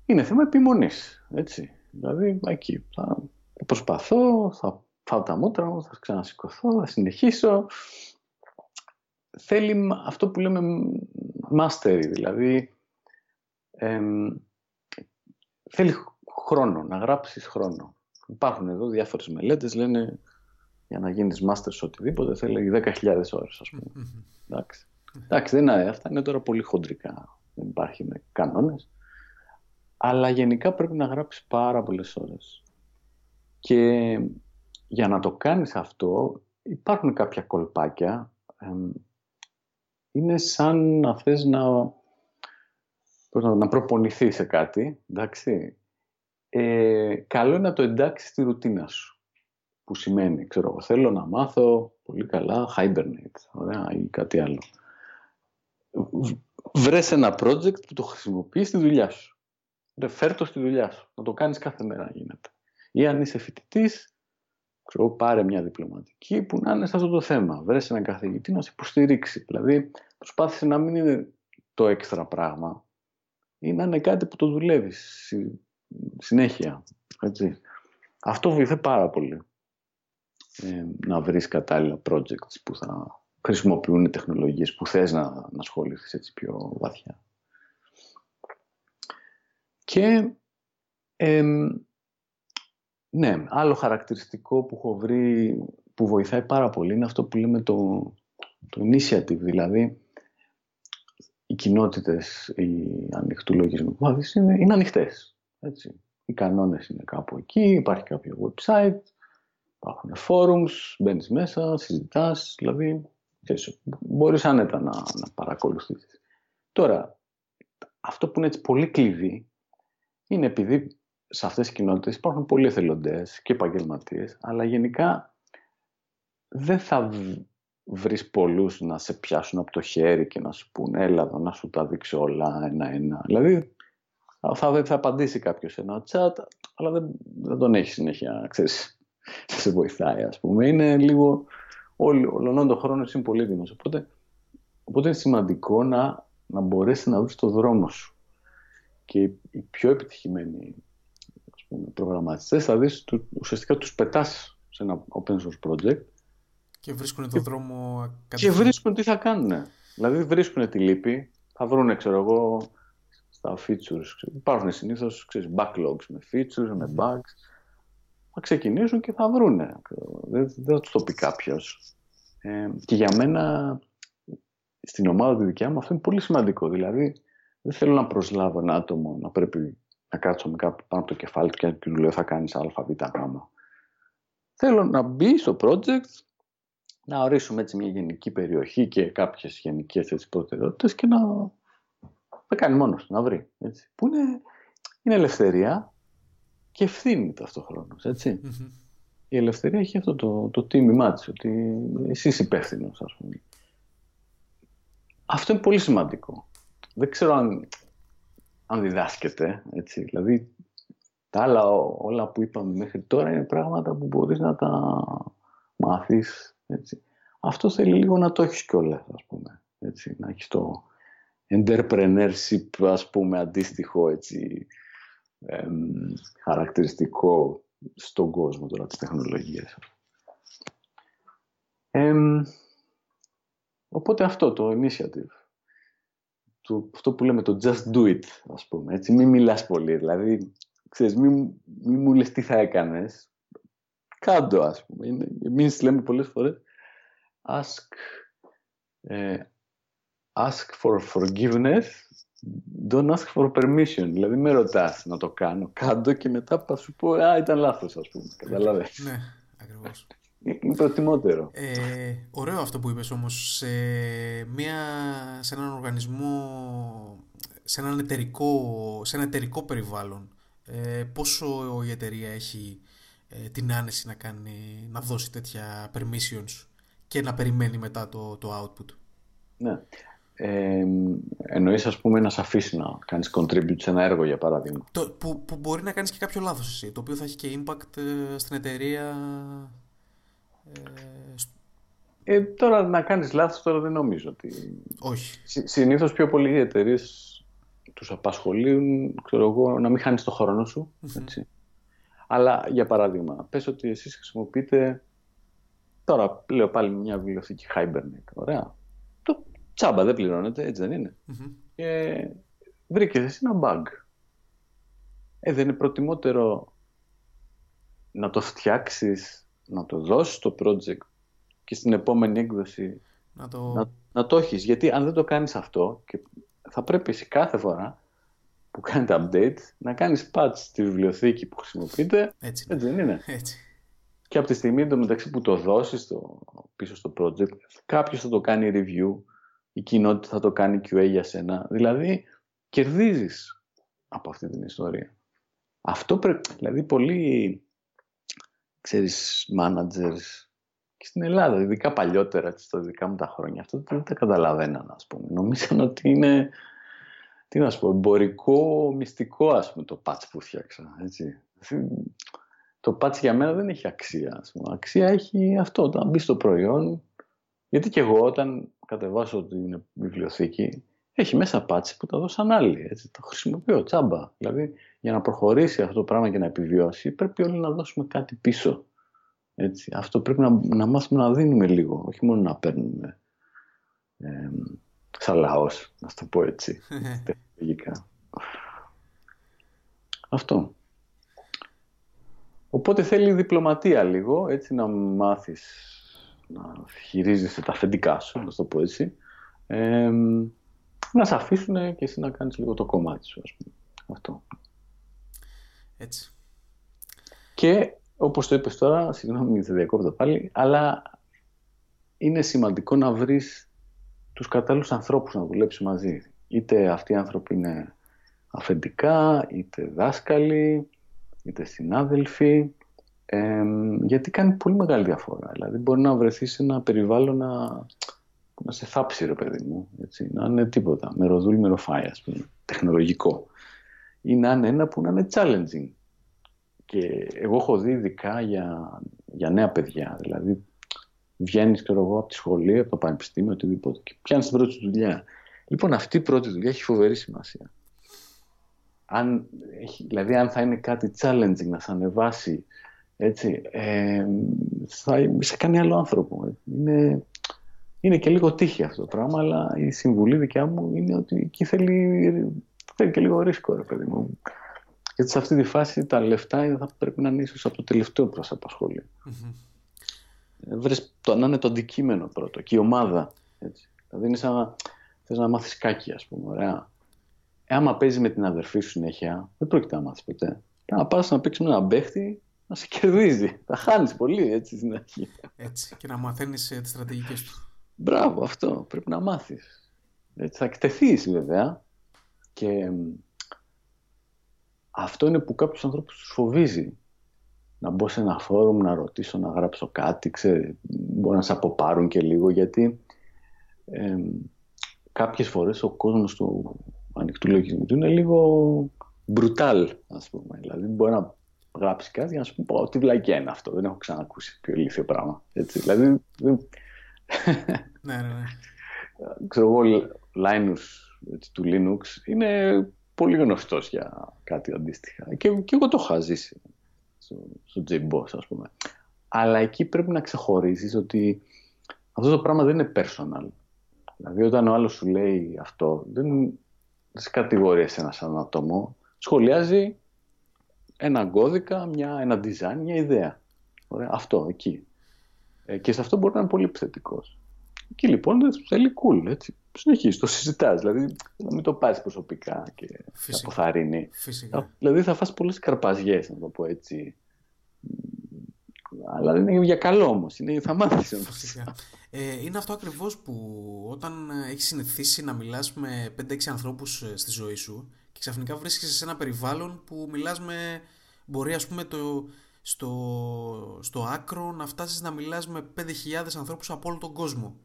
είναι θέμα επιμονής. Έτσι. Δηλαδή, εκεί θα προσπαθώ, θα φάω τα μούτρα μου, θα ξανασηκωθώ, θα συνεχίσω. Θέλει αυτό που λέμε mastery, δηλαδή θέλει χρόνο, να γράψεις χρόνο. Υπάρχουν εδώ διάφορες μελέτες, λένε για να γίνεις master σε οτιδήποτε θέλει 10.000 ώρες, ας πούμε. Εντάξει. Εντάξει, δεν είναι, αυτά είναι τώρα πολύ χοντρικά. Δεν υπάρχει με κανόνες. Αλλά γενικά πρέπει να γράψεις πάρα πολλές ώρες. Και για να το κάνεις αυτό υπάρχουν κάποια κολπάκια. είναι σαν να θες να να, να προπονηθεί σε κάτι, εντάξει. Ε, καλό είναι να το εντάξει στη ρουτίνα σου. Που σημαίνει, ξέρω εγώ, θέλω να μάθω πολύ καλά hibernate, ωραία, ή κάτι άλλο. Βρες ένα project που το χρησιμοποιείς στη δουλειά σου. Φέρ το στη δουλειά σου. Να το κάνεις κάθε μέρα γίνεται. Ή αν είσαι φοιτητής, ξέρω, πάρε μια διπλωματική που να είναι σε αυτό το θέμα. Βρες έναν καθηγητή να σε υποστηρίξει. Δηλαδή, προσπάθησε να μην είναι το έξτρα πράγμα ή να είναι κάτι που το δουλεύεις συνέχεια. Έτσι. Αυτό βοηθάει πάρα πολύ ε, να βρεις κατάλληλα projects που θα χρησιμοποιούν τεχνολογίες που θες να, να ασχοληθείς έτσι πιο βαθιά. Και ναι, άλλο χαρακτηριστικό που έχω βρει που βοηθάει πάρα πολύ είναι αυτό που λέμε το, το initiative, δηλαδή οι κοινότητες οι ανοιχτού λογισμικού είναι, είναι ανοιχτές. Έτσι. Οι κανόνες είναι κάπου εκεί, υπάρχει κάποιο website, υπάρχουν forums, μπαίνεις μέσα, συζητάς, δηλαδή ξέρεις, μπορείς άνετα να, να παρακολουθήσεις. Τώρα, αυτό που είναι έτσι πολύ κλειδί είναι επειδή σε αυτές τις κοινότητες υπάρχουν πολλοί εθελοντές και επαγγελματίες, αλλά γενικά δεν θα βρεις πολλούς να σε πιάσουν από το χέρι και να σου πούνε έλα εδώ να σου τα δείξω όλα ένα-ένα. Δηλαδή θα, θα απαντήσει κάποιος σε ένα chat, αλλά δεν, δεν τον έχει συνέχεια, ξέρεις, σε βοηθάει ας πούμε. Είναι λίγο, όλο το χρόνο είναι πολύτιμος. Οπότε, οπότε είναι σημαντικό να, να μπορέσεις να βρεις το δρόμο σου. Και οι πιο επιτυχημένοι ας πούμε, προγραμματιστές θα δεις ουσιαστικά τους πετάς σε ένα open source project
και βρίσκουν τον δρόμο
Και βρίσκουν τι θα κάνουν. Δηλαδή βρίσκουν τη λύπη, θα βρουν, ξέρω εγώ, στα features. Υπάρχουν συνήθως backlogs με features, με bugs. Θα ξεκινήσουν και θα βρουν. Δεν, δεν θα τους το πει κάποιος. Ε, και για μένα, στην ομάδα τη δικιά μου, αυτό είναι πολύ σημαντικό. Δηλαδή, δεν θέλω να προσλάβω ένα άτομο να πρέπει να κάτσω με κάπου πάνω από το κεφάλι του και να του λέω θα κάνεις α, β, γ. Θέλω να μπει στο project, να ορίσουμε έτσι μια γενική περιοχή και κάποιες γενικές έτσι, προτεραιότητες και να τα κάνει μόνος του, να βρει. Έτσι. Που είναι, είναι ελευθερία και ευθύνη ταυτόχρονα. Έτσι. Η ελευθερία έχει αυτό το, το τίμημά της, ότι εσύ είσαι υπεύθυνος, ας πούμε. Αυτό είναι πολύ σημαντικό. Δεν ξέρω αν, αν διδάσκεται, έτσι. Δηλαδή, τα άλλα όλα που είπαμε μέχρι τώρα είναι πράγματα που μπορείς να τα μάθεις έτσι. Αυτό θέλει λίγο να το έχεις κιόλας, ας πούμε. Έτσι, να έχεις το entrepreneurship, ας πούμε, αντίστοιχο έτσι, χαρακτηριστικό στον κόσμο τώρα της τεχνολογίας. οπότε αυτό το initiative. Το, αυτό που λέμε το just do it, ας πούμε. Έτσι, μην μιλάς πολύ. Δηλαδή, ξέρεις, μην, μην μου λες τι θα έκανες κάντο ας πούμε. Είναι, εμείς λέμε πολλές φορές ask, ε, ask for forgiveness don't ask for permission. Δηλαδή με ρωτάς να το κάνω, κάντο και μετά θα σου πω α, ήταν λάθος ας πούμε. Καταλάβες.
Ναι, ακριβώς.
είναι προτιμότερο.
Ε, ωραίο αυτό που είπες όμως. Σε, μια, σε έναν οργανισμό, σε, έναν εταιρικό, σε ένα εταιρικό περιβάλλον, ε, πόσο η εταιρεία έχει ε, την άνεση να, κάνει, να δώσει τέτοια permissions και να περιμένει μετά το, το output.
Ναι. Ε, εννοείς ας πούμε να σε αφήσει να κάνεις contribute σε ένα έργο για παράδειγμα.
Το, που, που μπορεί να κάνεις και κάποιο λάθος εσύ, το οποίο θα έχει και impact ε, στην εταιρεία.
Ε, ε, τώρα να κάνεις λάθος τώρα δεν νομίζω ότι...
Όχι.
Συ, συνήθως πιο πολλοί οι εταιρείες τους απασχολούν, ξέρω εγώ, να μην χάνεις το χρόνο σου, έτσι. Αλλά για παράδειγμα, πες ότι εσείς χρησιμοποιείτε, τώρα λέω πάλι μια βιβλιοθήκη Hibernate, ωραία. Το τσάμπα δεν πληρώνεται, έτσι δεν είναι. Και βρήκες εσύ ένα bug. Ε, δεν είναι προτιμότερο να το φτιάξεις, να το δώσεις το project και στην επόμενη έκδοση
να το,
να, να το έχεις. Γιατί αν δεν το κάνεις αυτό, και θα πρέπει εσύ κάθε φορά που κάνετε update να κάνεις patch στη βιβλιοθήκη που χρησιμοποιείτε.
Έτσι,
Έτσι δεν είναι.
έτσι.
Και από τη στιγμή μεταξύ που το δώσεις το, πίσω στο project, κάποιος θα το κάνει review, η κοινότητα θα το κάνει QA για σένα. Δηλαδή, κερδίζεις από αυτή την ιστορία. Αυτό πρέπει, δηλαδή πολλοί, ξέρεις, managers και στην Ελλάδα, ειδικά παλιότερα, στα δικά μου τα χρόνια, αυτό δεν τα καταλαβαίναν, ας πούμε. Νομίζαν ότι είναι, τι να σου πω, εμπορικό, μυστικό, ας πούμε, το patch που φτιάξα, έτσι. Το patch για μένα δεν έχει αξία, ας πούμε. Αξία έχει αυτό, όταν μπει στο προϊόν, γιατί και εγώ όταν κατεβάσω την βιβλιοθήκη, έχει μέσα patch που τα δώσαν άλλοι, έτσι. Το χρησιμοποιώ τσάμπα. Δηλαδή, για να προχωρήσει αυτό το πράγμα και να επιβιώσει, πρέπει όλοι να δώσουμε κάτι πίσω. Έτσι. Αυτό πρέπει να, να μάθουμε να δίνουμε λίγο, όχι μόνο να παίρνουμε ε, σαν λαός, να το πω έτσι, τεχνολογικά. Αυτό. Οπότε θέλει διπλωματία λίγο, έτσι να μάθεις να χειρίζεσαι τα αφεντικά σου, να το πω έτσι. Ε, να σε αφήσουν και εσύ να κάνεις λίγο το κομμάτι σου, ας πούμε. Αυτό.
Έτσι.
Και όπως το είπες τώρα, συγγνώμη δεν διακόπτω πάλι, αλλά είναι σημαντικό να βρεις τους κατάλληλους ανθρώπους να δουλέψεις μαζί. Είτε αυτοί οι άνθρωποι είναι αφεντικά, είτε δάσκαλοι, είτε συνάδελφοι, ε, γιατί κάνει πολύ μεγάλη διαφορά. Δηλαδή μπορεί να βρεθεί σε ένα περιβάλλον να, να σε θάψει ρε παιδί μου, έτσι, να είναι τίποτα, με ροδούλη, με ροφάι, ας πούμε, τεχνολογικό. Ή να είναι ένα που να είναι challenging, και εγώ έχω δει ειδικά για, για νέα παιδιά. Δηλαδή, βγαίνεις εγώ από τη σχολή, από το πανεπιστήμιο, οτιδήποτε, και πιάνεις την πρώτη δουλειά. Λοιπόν, αυτή η πρώτη δουλειά έχει φοβερή σημασία. Αν, δηλαδή, αν θα είναι κάτι challenging να σε ανεβάσει, έτσι, ε, θα σε κάνει άλλο άνθρωπο. Είναι, είναι και λίγο τύχη αυτό το πράγμα, αλλά η συμβουλή δικιά μου είναι ότι εκεί θέλει, θέλει και λίγο ρίσκο, ρε παιδί μου. Γιατί σε αυτή τη φάση τα λεφτά θα πρέπει να είναι ίσως από το τελευταίο προς απασχολεί. Mm-hmm. Βρες το, να είναι το αντικείμενο πρώτο και η ομάδα. Έτσι. Δηλαδή είναι σαν να θες να μάθεις κάκι ας πούμε. Ωραία. Ε, άμα παίζεις με την αδερφή σου συνέχεια, δεν πρόκειται να μάθεις ποτέ. Να πας να παίξεις με έναν παίχτη να σε κερδίζει. Θα χάνεις πολύ έτσι στην αρχή.
Έτσι. Και να μαθαίνεις ε, τις στρατηγικές του.
Μπράβο αυτό. Πρέπει να μάθεις. Έτσι, θα εκτεθείς βέβαια. Και αυτό είναι που κάποιους ανθρώπους τους φοβίζει. Να μπω σε ένα φόρουμ, να ρωτήσω, να γράψω κάτι, ξέρει, μπορεί να σε αποπάρουν και λίγο, γιατί ε, κάποιες φορές ο κόσμος του ανοιχτού λογισμικού είναι λίγο μπρουτάλ, ας πούμε. Δηλαδή μπορεί να γράψει κάτι για να σου πω τι βλακιά είναι αυτό, δεν έχω ξανακούσει πιο ηλίθιο πράγμα. Έτσι, δηλαδή,
ναι, ναι, ναι.
Ξέρω εγώ, Linus του Linux είναι πολύ γνωστός για κάτι αντίστοιχα. Και, και εγώ το είχα ζήσει στο, στο J-Boss, ας πούμε. Αλλά εκεί πρέπει να ξεχωρίζεις ότι αυτό το πράγμα δεν είναι personal. Δηλαδή όταν ο άλλος σου λέει αυτό, δεν, δεν σε κατηγορεί εσένα σαν άτομο. Σχολιάζει ένα κώδικα, μια, ένα design, μια ιδέα. Ωραία, αυτό, εκεί. Ε, και σε αυτό μπορεί να είναι πολύ επιθετικός. Και λοιπόν θέλει cool, έτσι. Συνεχίζει, το συζητάς. Δηλαδή, να μην το πάρεις προσωπικά και θα αποθαρρύνει.
Φυσικά.
Δηλαδή, θα φας πολλές καρπαζιές, να το πω έτσι. Αλλά δεν είναι για καλό όμως. Είναι, θα μάθει όμως.
Ε, είναι αυτό ακριβώς που όταν έχεις συνηθίσει να μιλάς με 5-6 ανθρώπους ε, στη ζωή σου και ξαφνικά βρίσκεσαι σε ένα περιβάλλον που μιλάς με. Μπορεί, ας πούμε, το, στο, στο άκρο να φτάσεις να μιλάς με 5.000 ανθρώπους από όλο τον κόσμο.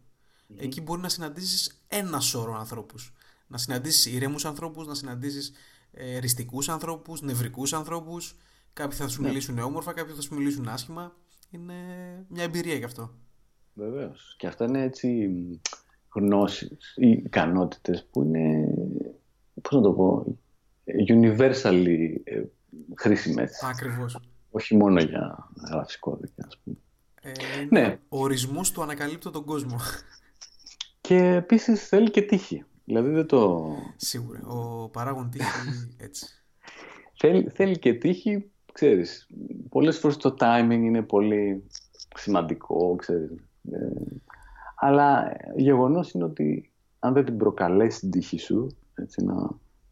Εκεί μπορεί να συναντήσεις ένα σώρο ανθρώπους. Να συναντήσεις ήρεμους ανθρώπους, να συναντήσεις ε, ριστικούς ανθρώπους, νευρικούς ανθρώπους. Κάποιοι θα σου ναι. μιλήσουν όμορφα, κάποιοι θα σου μιλήσουν άσχημα. Είναι μια εμπειρία γι' αυτό.
Βεβαίως. Και αυτά είναι έτσι γνώσεις ή ικανότητες που είναι, πώς να το πω, universally ε, χρήσιμες.
Ακριβώς.
Όχι μόνο για γράφηση κώδικα, ας πούμε. Ε, ναι.
Ο ορισμός του ανακαλύπτω τον κόσμο.
Και επίσης θέλει και τύχη. Δηλαδή δεν το...
Σίγουρα. Ο παράγον τύχη έτσι.
θέλει, θέλει και τύχη, ξέρεις. Πολλές φορές το timing είναι πολύ σημαντικό, ξέρεις. Ε, αλλά γεγονός είναι ότι αν δεν την προκαλέσει την τύχη σου, έτσι, να,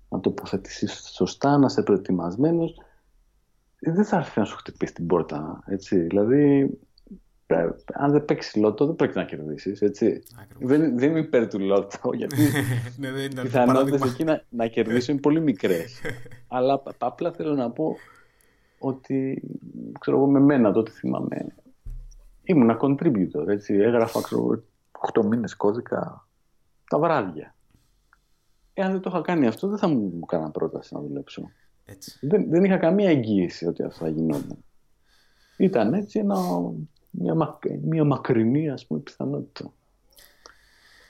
να τοποθετήσεις σωστά, να είσαι προετοιμασμένος, δεν θα έρθει να σου χτυπήσει την πόρτα. Έτσι. Δηλαδή, αν δεν παίξεις λότο, δεν πρέπει να κερδίσεις. Δεν, δεν είμαι υπέρ του λότο, γιατί ναι, οι πιθανότητε εκεί να, να κερδίσω είναι πολύ μικρές. Αλλά απλά θέλω να πω ότι ξέρω εγώ με μένα τότε θυμάμαι. Ήμουν contributor, έτσι. Έγραφα ξέρω, 8 μήνες κώδικα τα βράδια. Εάν δεν το είχα κάνει αυτό, δεν θα μου έκανα πρόταση να δουλέψω. Έτσι. Δεν, δεν είχα καμία εγγύηση ότι αυτό θα γινόταν. Ήταν έτσι ένα, μια, μακ, μια μακρινή ας πούμε πιθανότητα.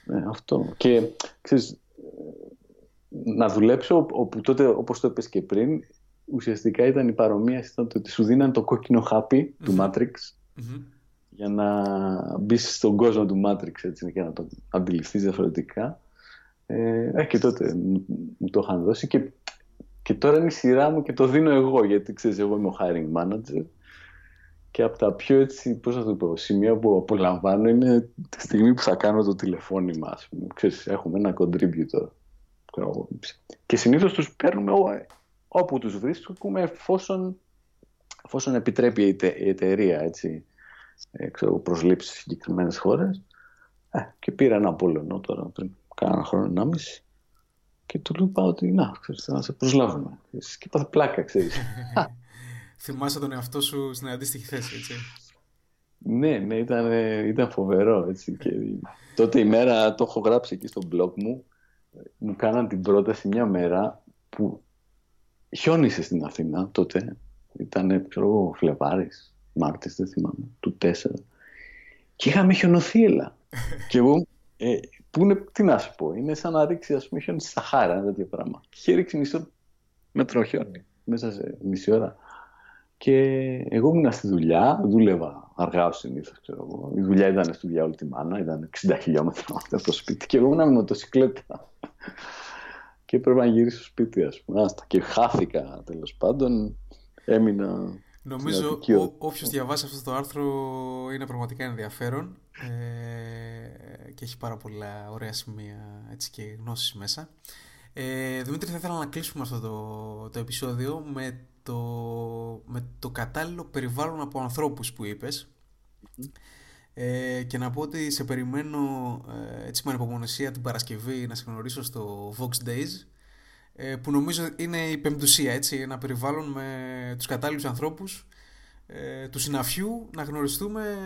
Ε, αυτό. Και ξέρεις, να δουλέψω όπου τότε όπως το είπες και πριν ουσιαστικά ήταν η παρομοίαση ήταν ότι σου δίναν το κόκκινο χάπι του Matrix για να μπεις στον κόσμο του Matrix έτσι, και να το αντιληφθείς διαφορετικά. Ε, ε και τότε μου το είχαν δώσει και και τώρα είναι η σειρά μου και το δίνω εγώ, γιατί ξέρεις, εγώ είμαι ο hiring manager. Και από τα πιο έτσι, πώς θα το πω, σημεία που απολαμβάνω είναι τη στιγμή που θα κάνω το τηλεφώνημα, ας πούμε. Ξέρεις, έχουμε ένα contributor. Και συνήθως τους παίρνουμε όπου τους βρίσκουμε εφόσον, εφόσον επιτρέπει η εταιρεία, έτσι, ε, ξέρω, προσλήψεις σε συγκεκριμένες χώρες. Ε, και πήρα ένα Πολωνό τώρα πριν κάνα χρόνο, ένα μισή. Και του είπα ότι να, ξέρεις, να σε προσλάβουμε. Και είπα πλάκα, ξέρεις.
Θυμάσαι τον εαυτό σου στην αντίστοιχη θέση, έτσι.
Ναι, ναι, ήταν, ήταν φοβερό, έτσι. Και τότε η μέρα, το έχω γράψει εκεί στο blog μου, μου κάναν την πρόταση μια μέρα που χιόνισε στην Αθήνα τότε. Ήταν, ξέρω εγώ, Φλεβάρης, Μάρτης, δεν θυμάμαι, του 4. Και είχαμε χιονοθεί, έλα. και εγώ ε, που είναι, τι να σου πω, είναι σαν να ρίξει ας πούμε χιόνι στη Σαχάρα, ένα τέτοιο πράγμα. Και είχε ρίξει μισό μέτρο χιόνι μέσα σε μισή ώρα. Και εγώ ήμουν στη δουλειά, δούλευα αργά ως συνήθως. Η δουλειά ήταν στη δουλειά όλη τη μάνα, ήταν 60 χιλιόμετρα από το σπίτι. Και εγώ ήμουν με μοτοσυκλέτα. και έπρεπε να γυρίσω στο σπίτι, ας πούμε. Άστα. Και χάθηκα τέλος πάντων. Έμεινα
Νομίζω όποιος διαβάσει αυτό το άρθρο είναι πραγματικά ενδιαφέρον ε, και έχει πάρα πολλά ωραία σημεία έτσι, και γνώσεις μέσα. Ε, Δημήτρη, θα ήθελα να κλείσουμε αυτό το, το επεισόδιο με το, με το κατάλληλο περιβάλλον από ανθρώπους που είπες ε, και να πω ότι σε περιμένω ε, έτσι με ανυπομονησία την Παρασκευή να σε γνωρίσω στο Vox Days ε, που νομίζω είναι η πεμπτουσία, έτσι, ένα περιβάλλον με τους κατάλληλους ανθρώπους ε, του συναφιού, να γνωριστούμε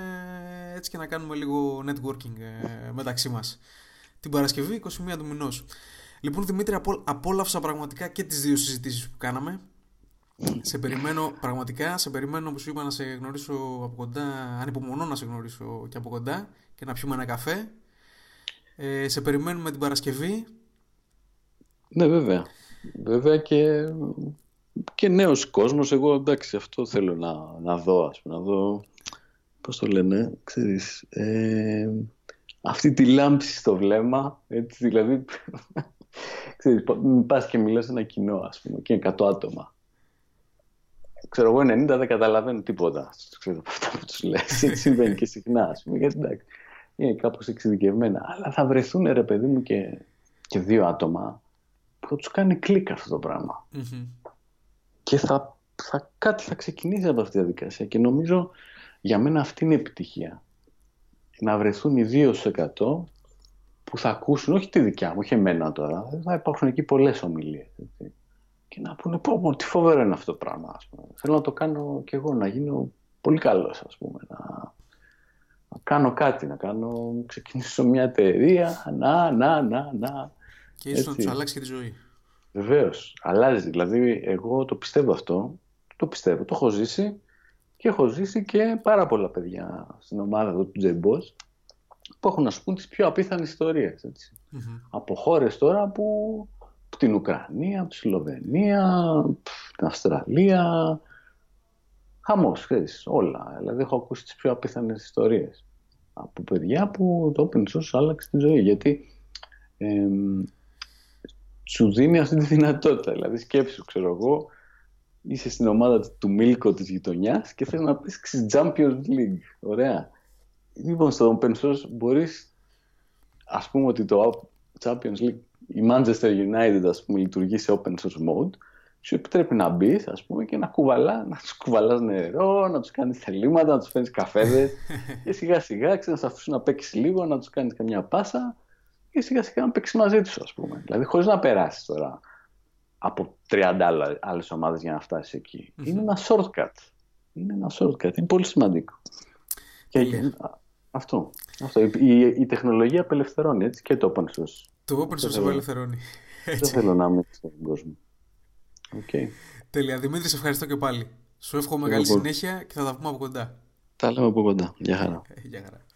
ε, έτσι και να κάνουμε λίγο networking ε, μεταξύ μας. Την Παρασκευή 21 του μηνός. Λοιπόν, Δημήτρη, από, απόλαυσα πραγματικά και τις δύο συζητήσεις που κάναμε. Σε περιμένω πραγματικά, σε περιμένω όπως είπα να σε γνωρίσω από κοντά, ανυπομονώ να σε γνωρίσω και από κοντά και να πιούμε ένα καφέ. Ε, σε περιμένουμε την Παρασκευή.
Ναι, βέβαια. Βέβαια και, και νέος κόσμος. Εγώ εντάξει αυτό θέλω να, να δω, ας πούμε, να δω, πώς το λένε, ξέρεις, ε, αυτή τη λάμψη στο βλέμμα, έτσι, δηλαδή, ξέρεις, πας και μιλάς σε ένα κοινό, ας πούμε, και είναι 100 άτομα. Ξέρω εγώ 90 δεν καταλαβαίνω τίποτα ξέρω, από αυτά που τους λες. Έτσι συμβαίνει και συχνά, ας πούμε, γιατί εντάξει, είναι κάπως εξειδικευμένα. Αλλά θα βρεθούν, ρε παιδί μου, και, και δύο άτομα που θα τους κάνει κλικ αυτό το πραγμα Και θα, θα, κάτι θα ξεκινήσει από αυτή τη διαδικασία. Και νομίζω Για μένα αυτή είναι η επιτυχία. Να βρεθούν οι 2% που θα ακούσουν, όχι τη δικιά μου, όχι εμένα τώρα, θα υπάρχουν εκεί πολλές ομιλίες. Έτσι. Και να πούνε, πω, πω, τι φοβερό είναι αυτό το πράγμα. Ας πούμε. Θέλω να το κάνω κι εγώ, να γίνω πολύ καλός, ας πούμε. Να, να κάνω κάτι, να κάνω, ξεκινήσω μια εταιρεία, να, να, να, να.
Και ίσως να του αλλάξει και τη ζωή.
Βεβαίως. Αλλάζει. Δηλαδή, εγώ το πιστεύω αυτό. Το πιστεύω. Το έχω ζήσει και έχω ζήσει και πάρα πολλά παιδιά στην ομάδα του J-Boss που έχουν να σου πούν τις πιο απίθανες ιστορίες. Από χώρες τώρα που από την Ουκρανία, από τη Σλοβενία, την Αυστραλία. Χαμός, ξέρεις, όλα. Δηλαδή έχω ακούσει τις πιο απίθανες ιστορίες. Από παιδιά που το open source άλλαξε τη ζωή. Γιατί ε, σου δίνει αυτή τη δυνατότητα. Δηλαδή σκέψου, ξέρω εγώ, είσαι στην ομάδα του Μίλκο της γειτονιάς και θες να παίξεις Champions League. Ωραία. Λοιπόν, στο open source μπορείς, ας πούμε ότι το Champions League, η Manchester United, ας πούμε, λειτουργεί σε open source mode, σου επιτρέπει να μπεις, ας πούμε, και να κουβαλά, να τους κουβαλάς νερό, να τους κάνεις θελήματα, να τους φέρνεις καφέδες. και σιγά σιγά ξέρεις να σε αφήσουν να παίξεις λίγο, να τους κάνεις καμιά πάσα και σιγά σιγά να παίξεις μαζί τους, ας πούμε. Δηλαδή, χωρίς να περάσεις τώρα από 30 άλλες ομάδες για να φτάσεις Είναι ένα shortcut. Είναι ένα shortcut. Είναι πολύ σημαντικό. Και αυτό. αυτό. Η, η, τεχνολογία απελευθερώνει έτσι, και το open source.
Το open source απελευθερώνει.
Δεν θέλω να είμαι στον κόσμο. Okay.
Τέλεια. Δημήτρης, σε ευχαριστώ και πάλι. Σου εύχομαι καλή συνέχεια και θα τα πούμε από κοντά.
Τα λέμε από κοντά. Γεια χαρά.
Γεια χαρά.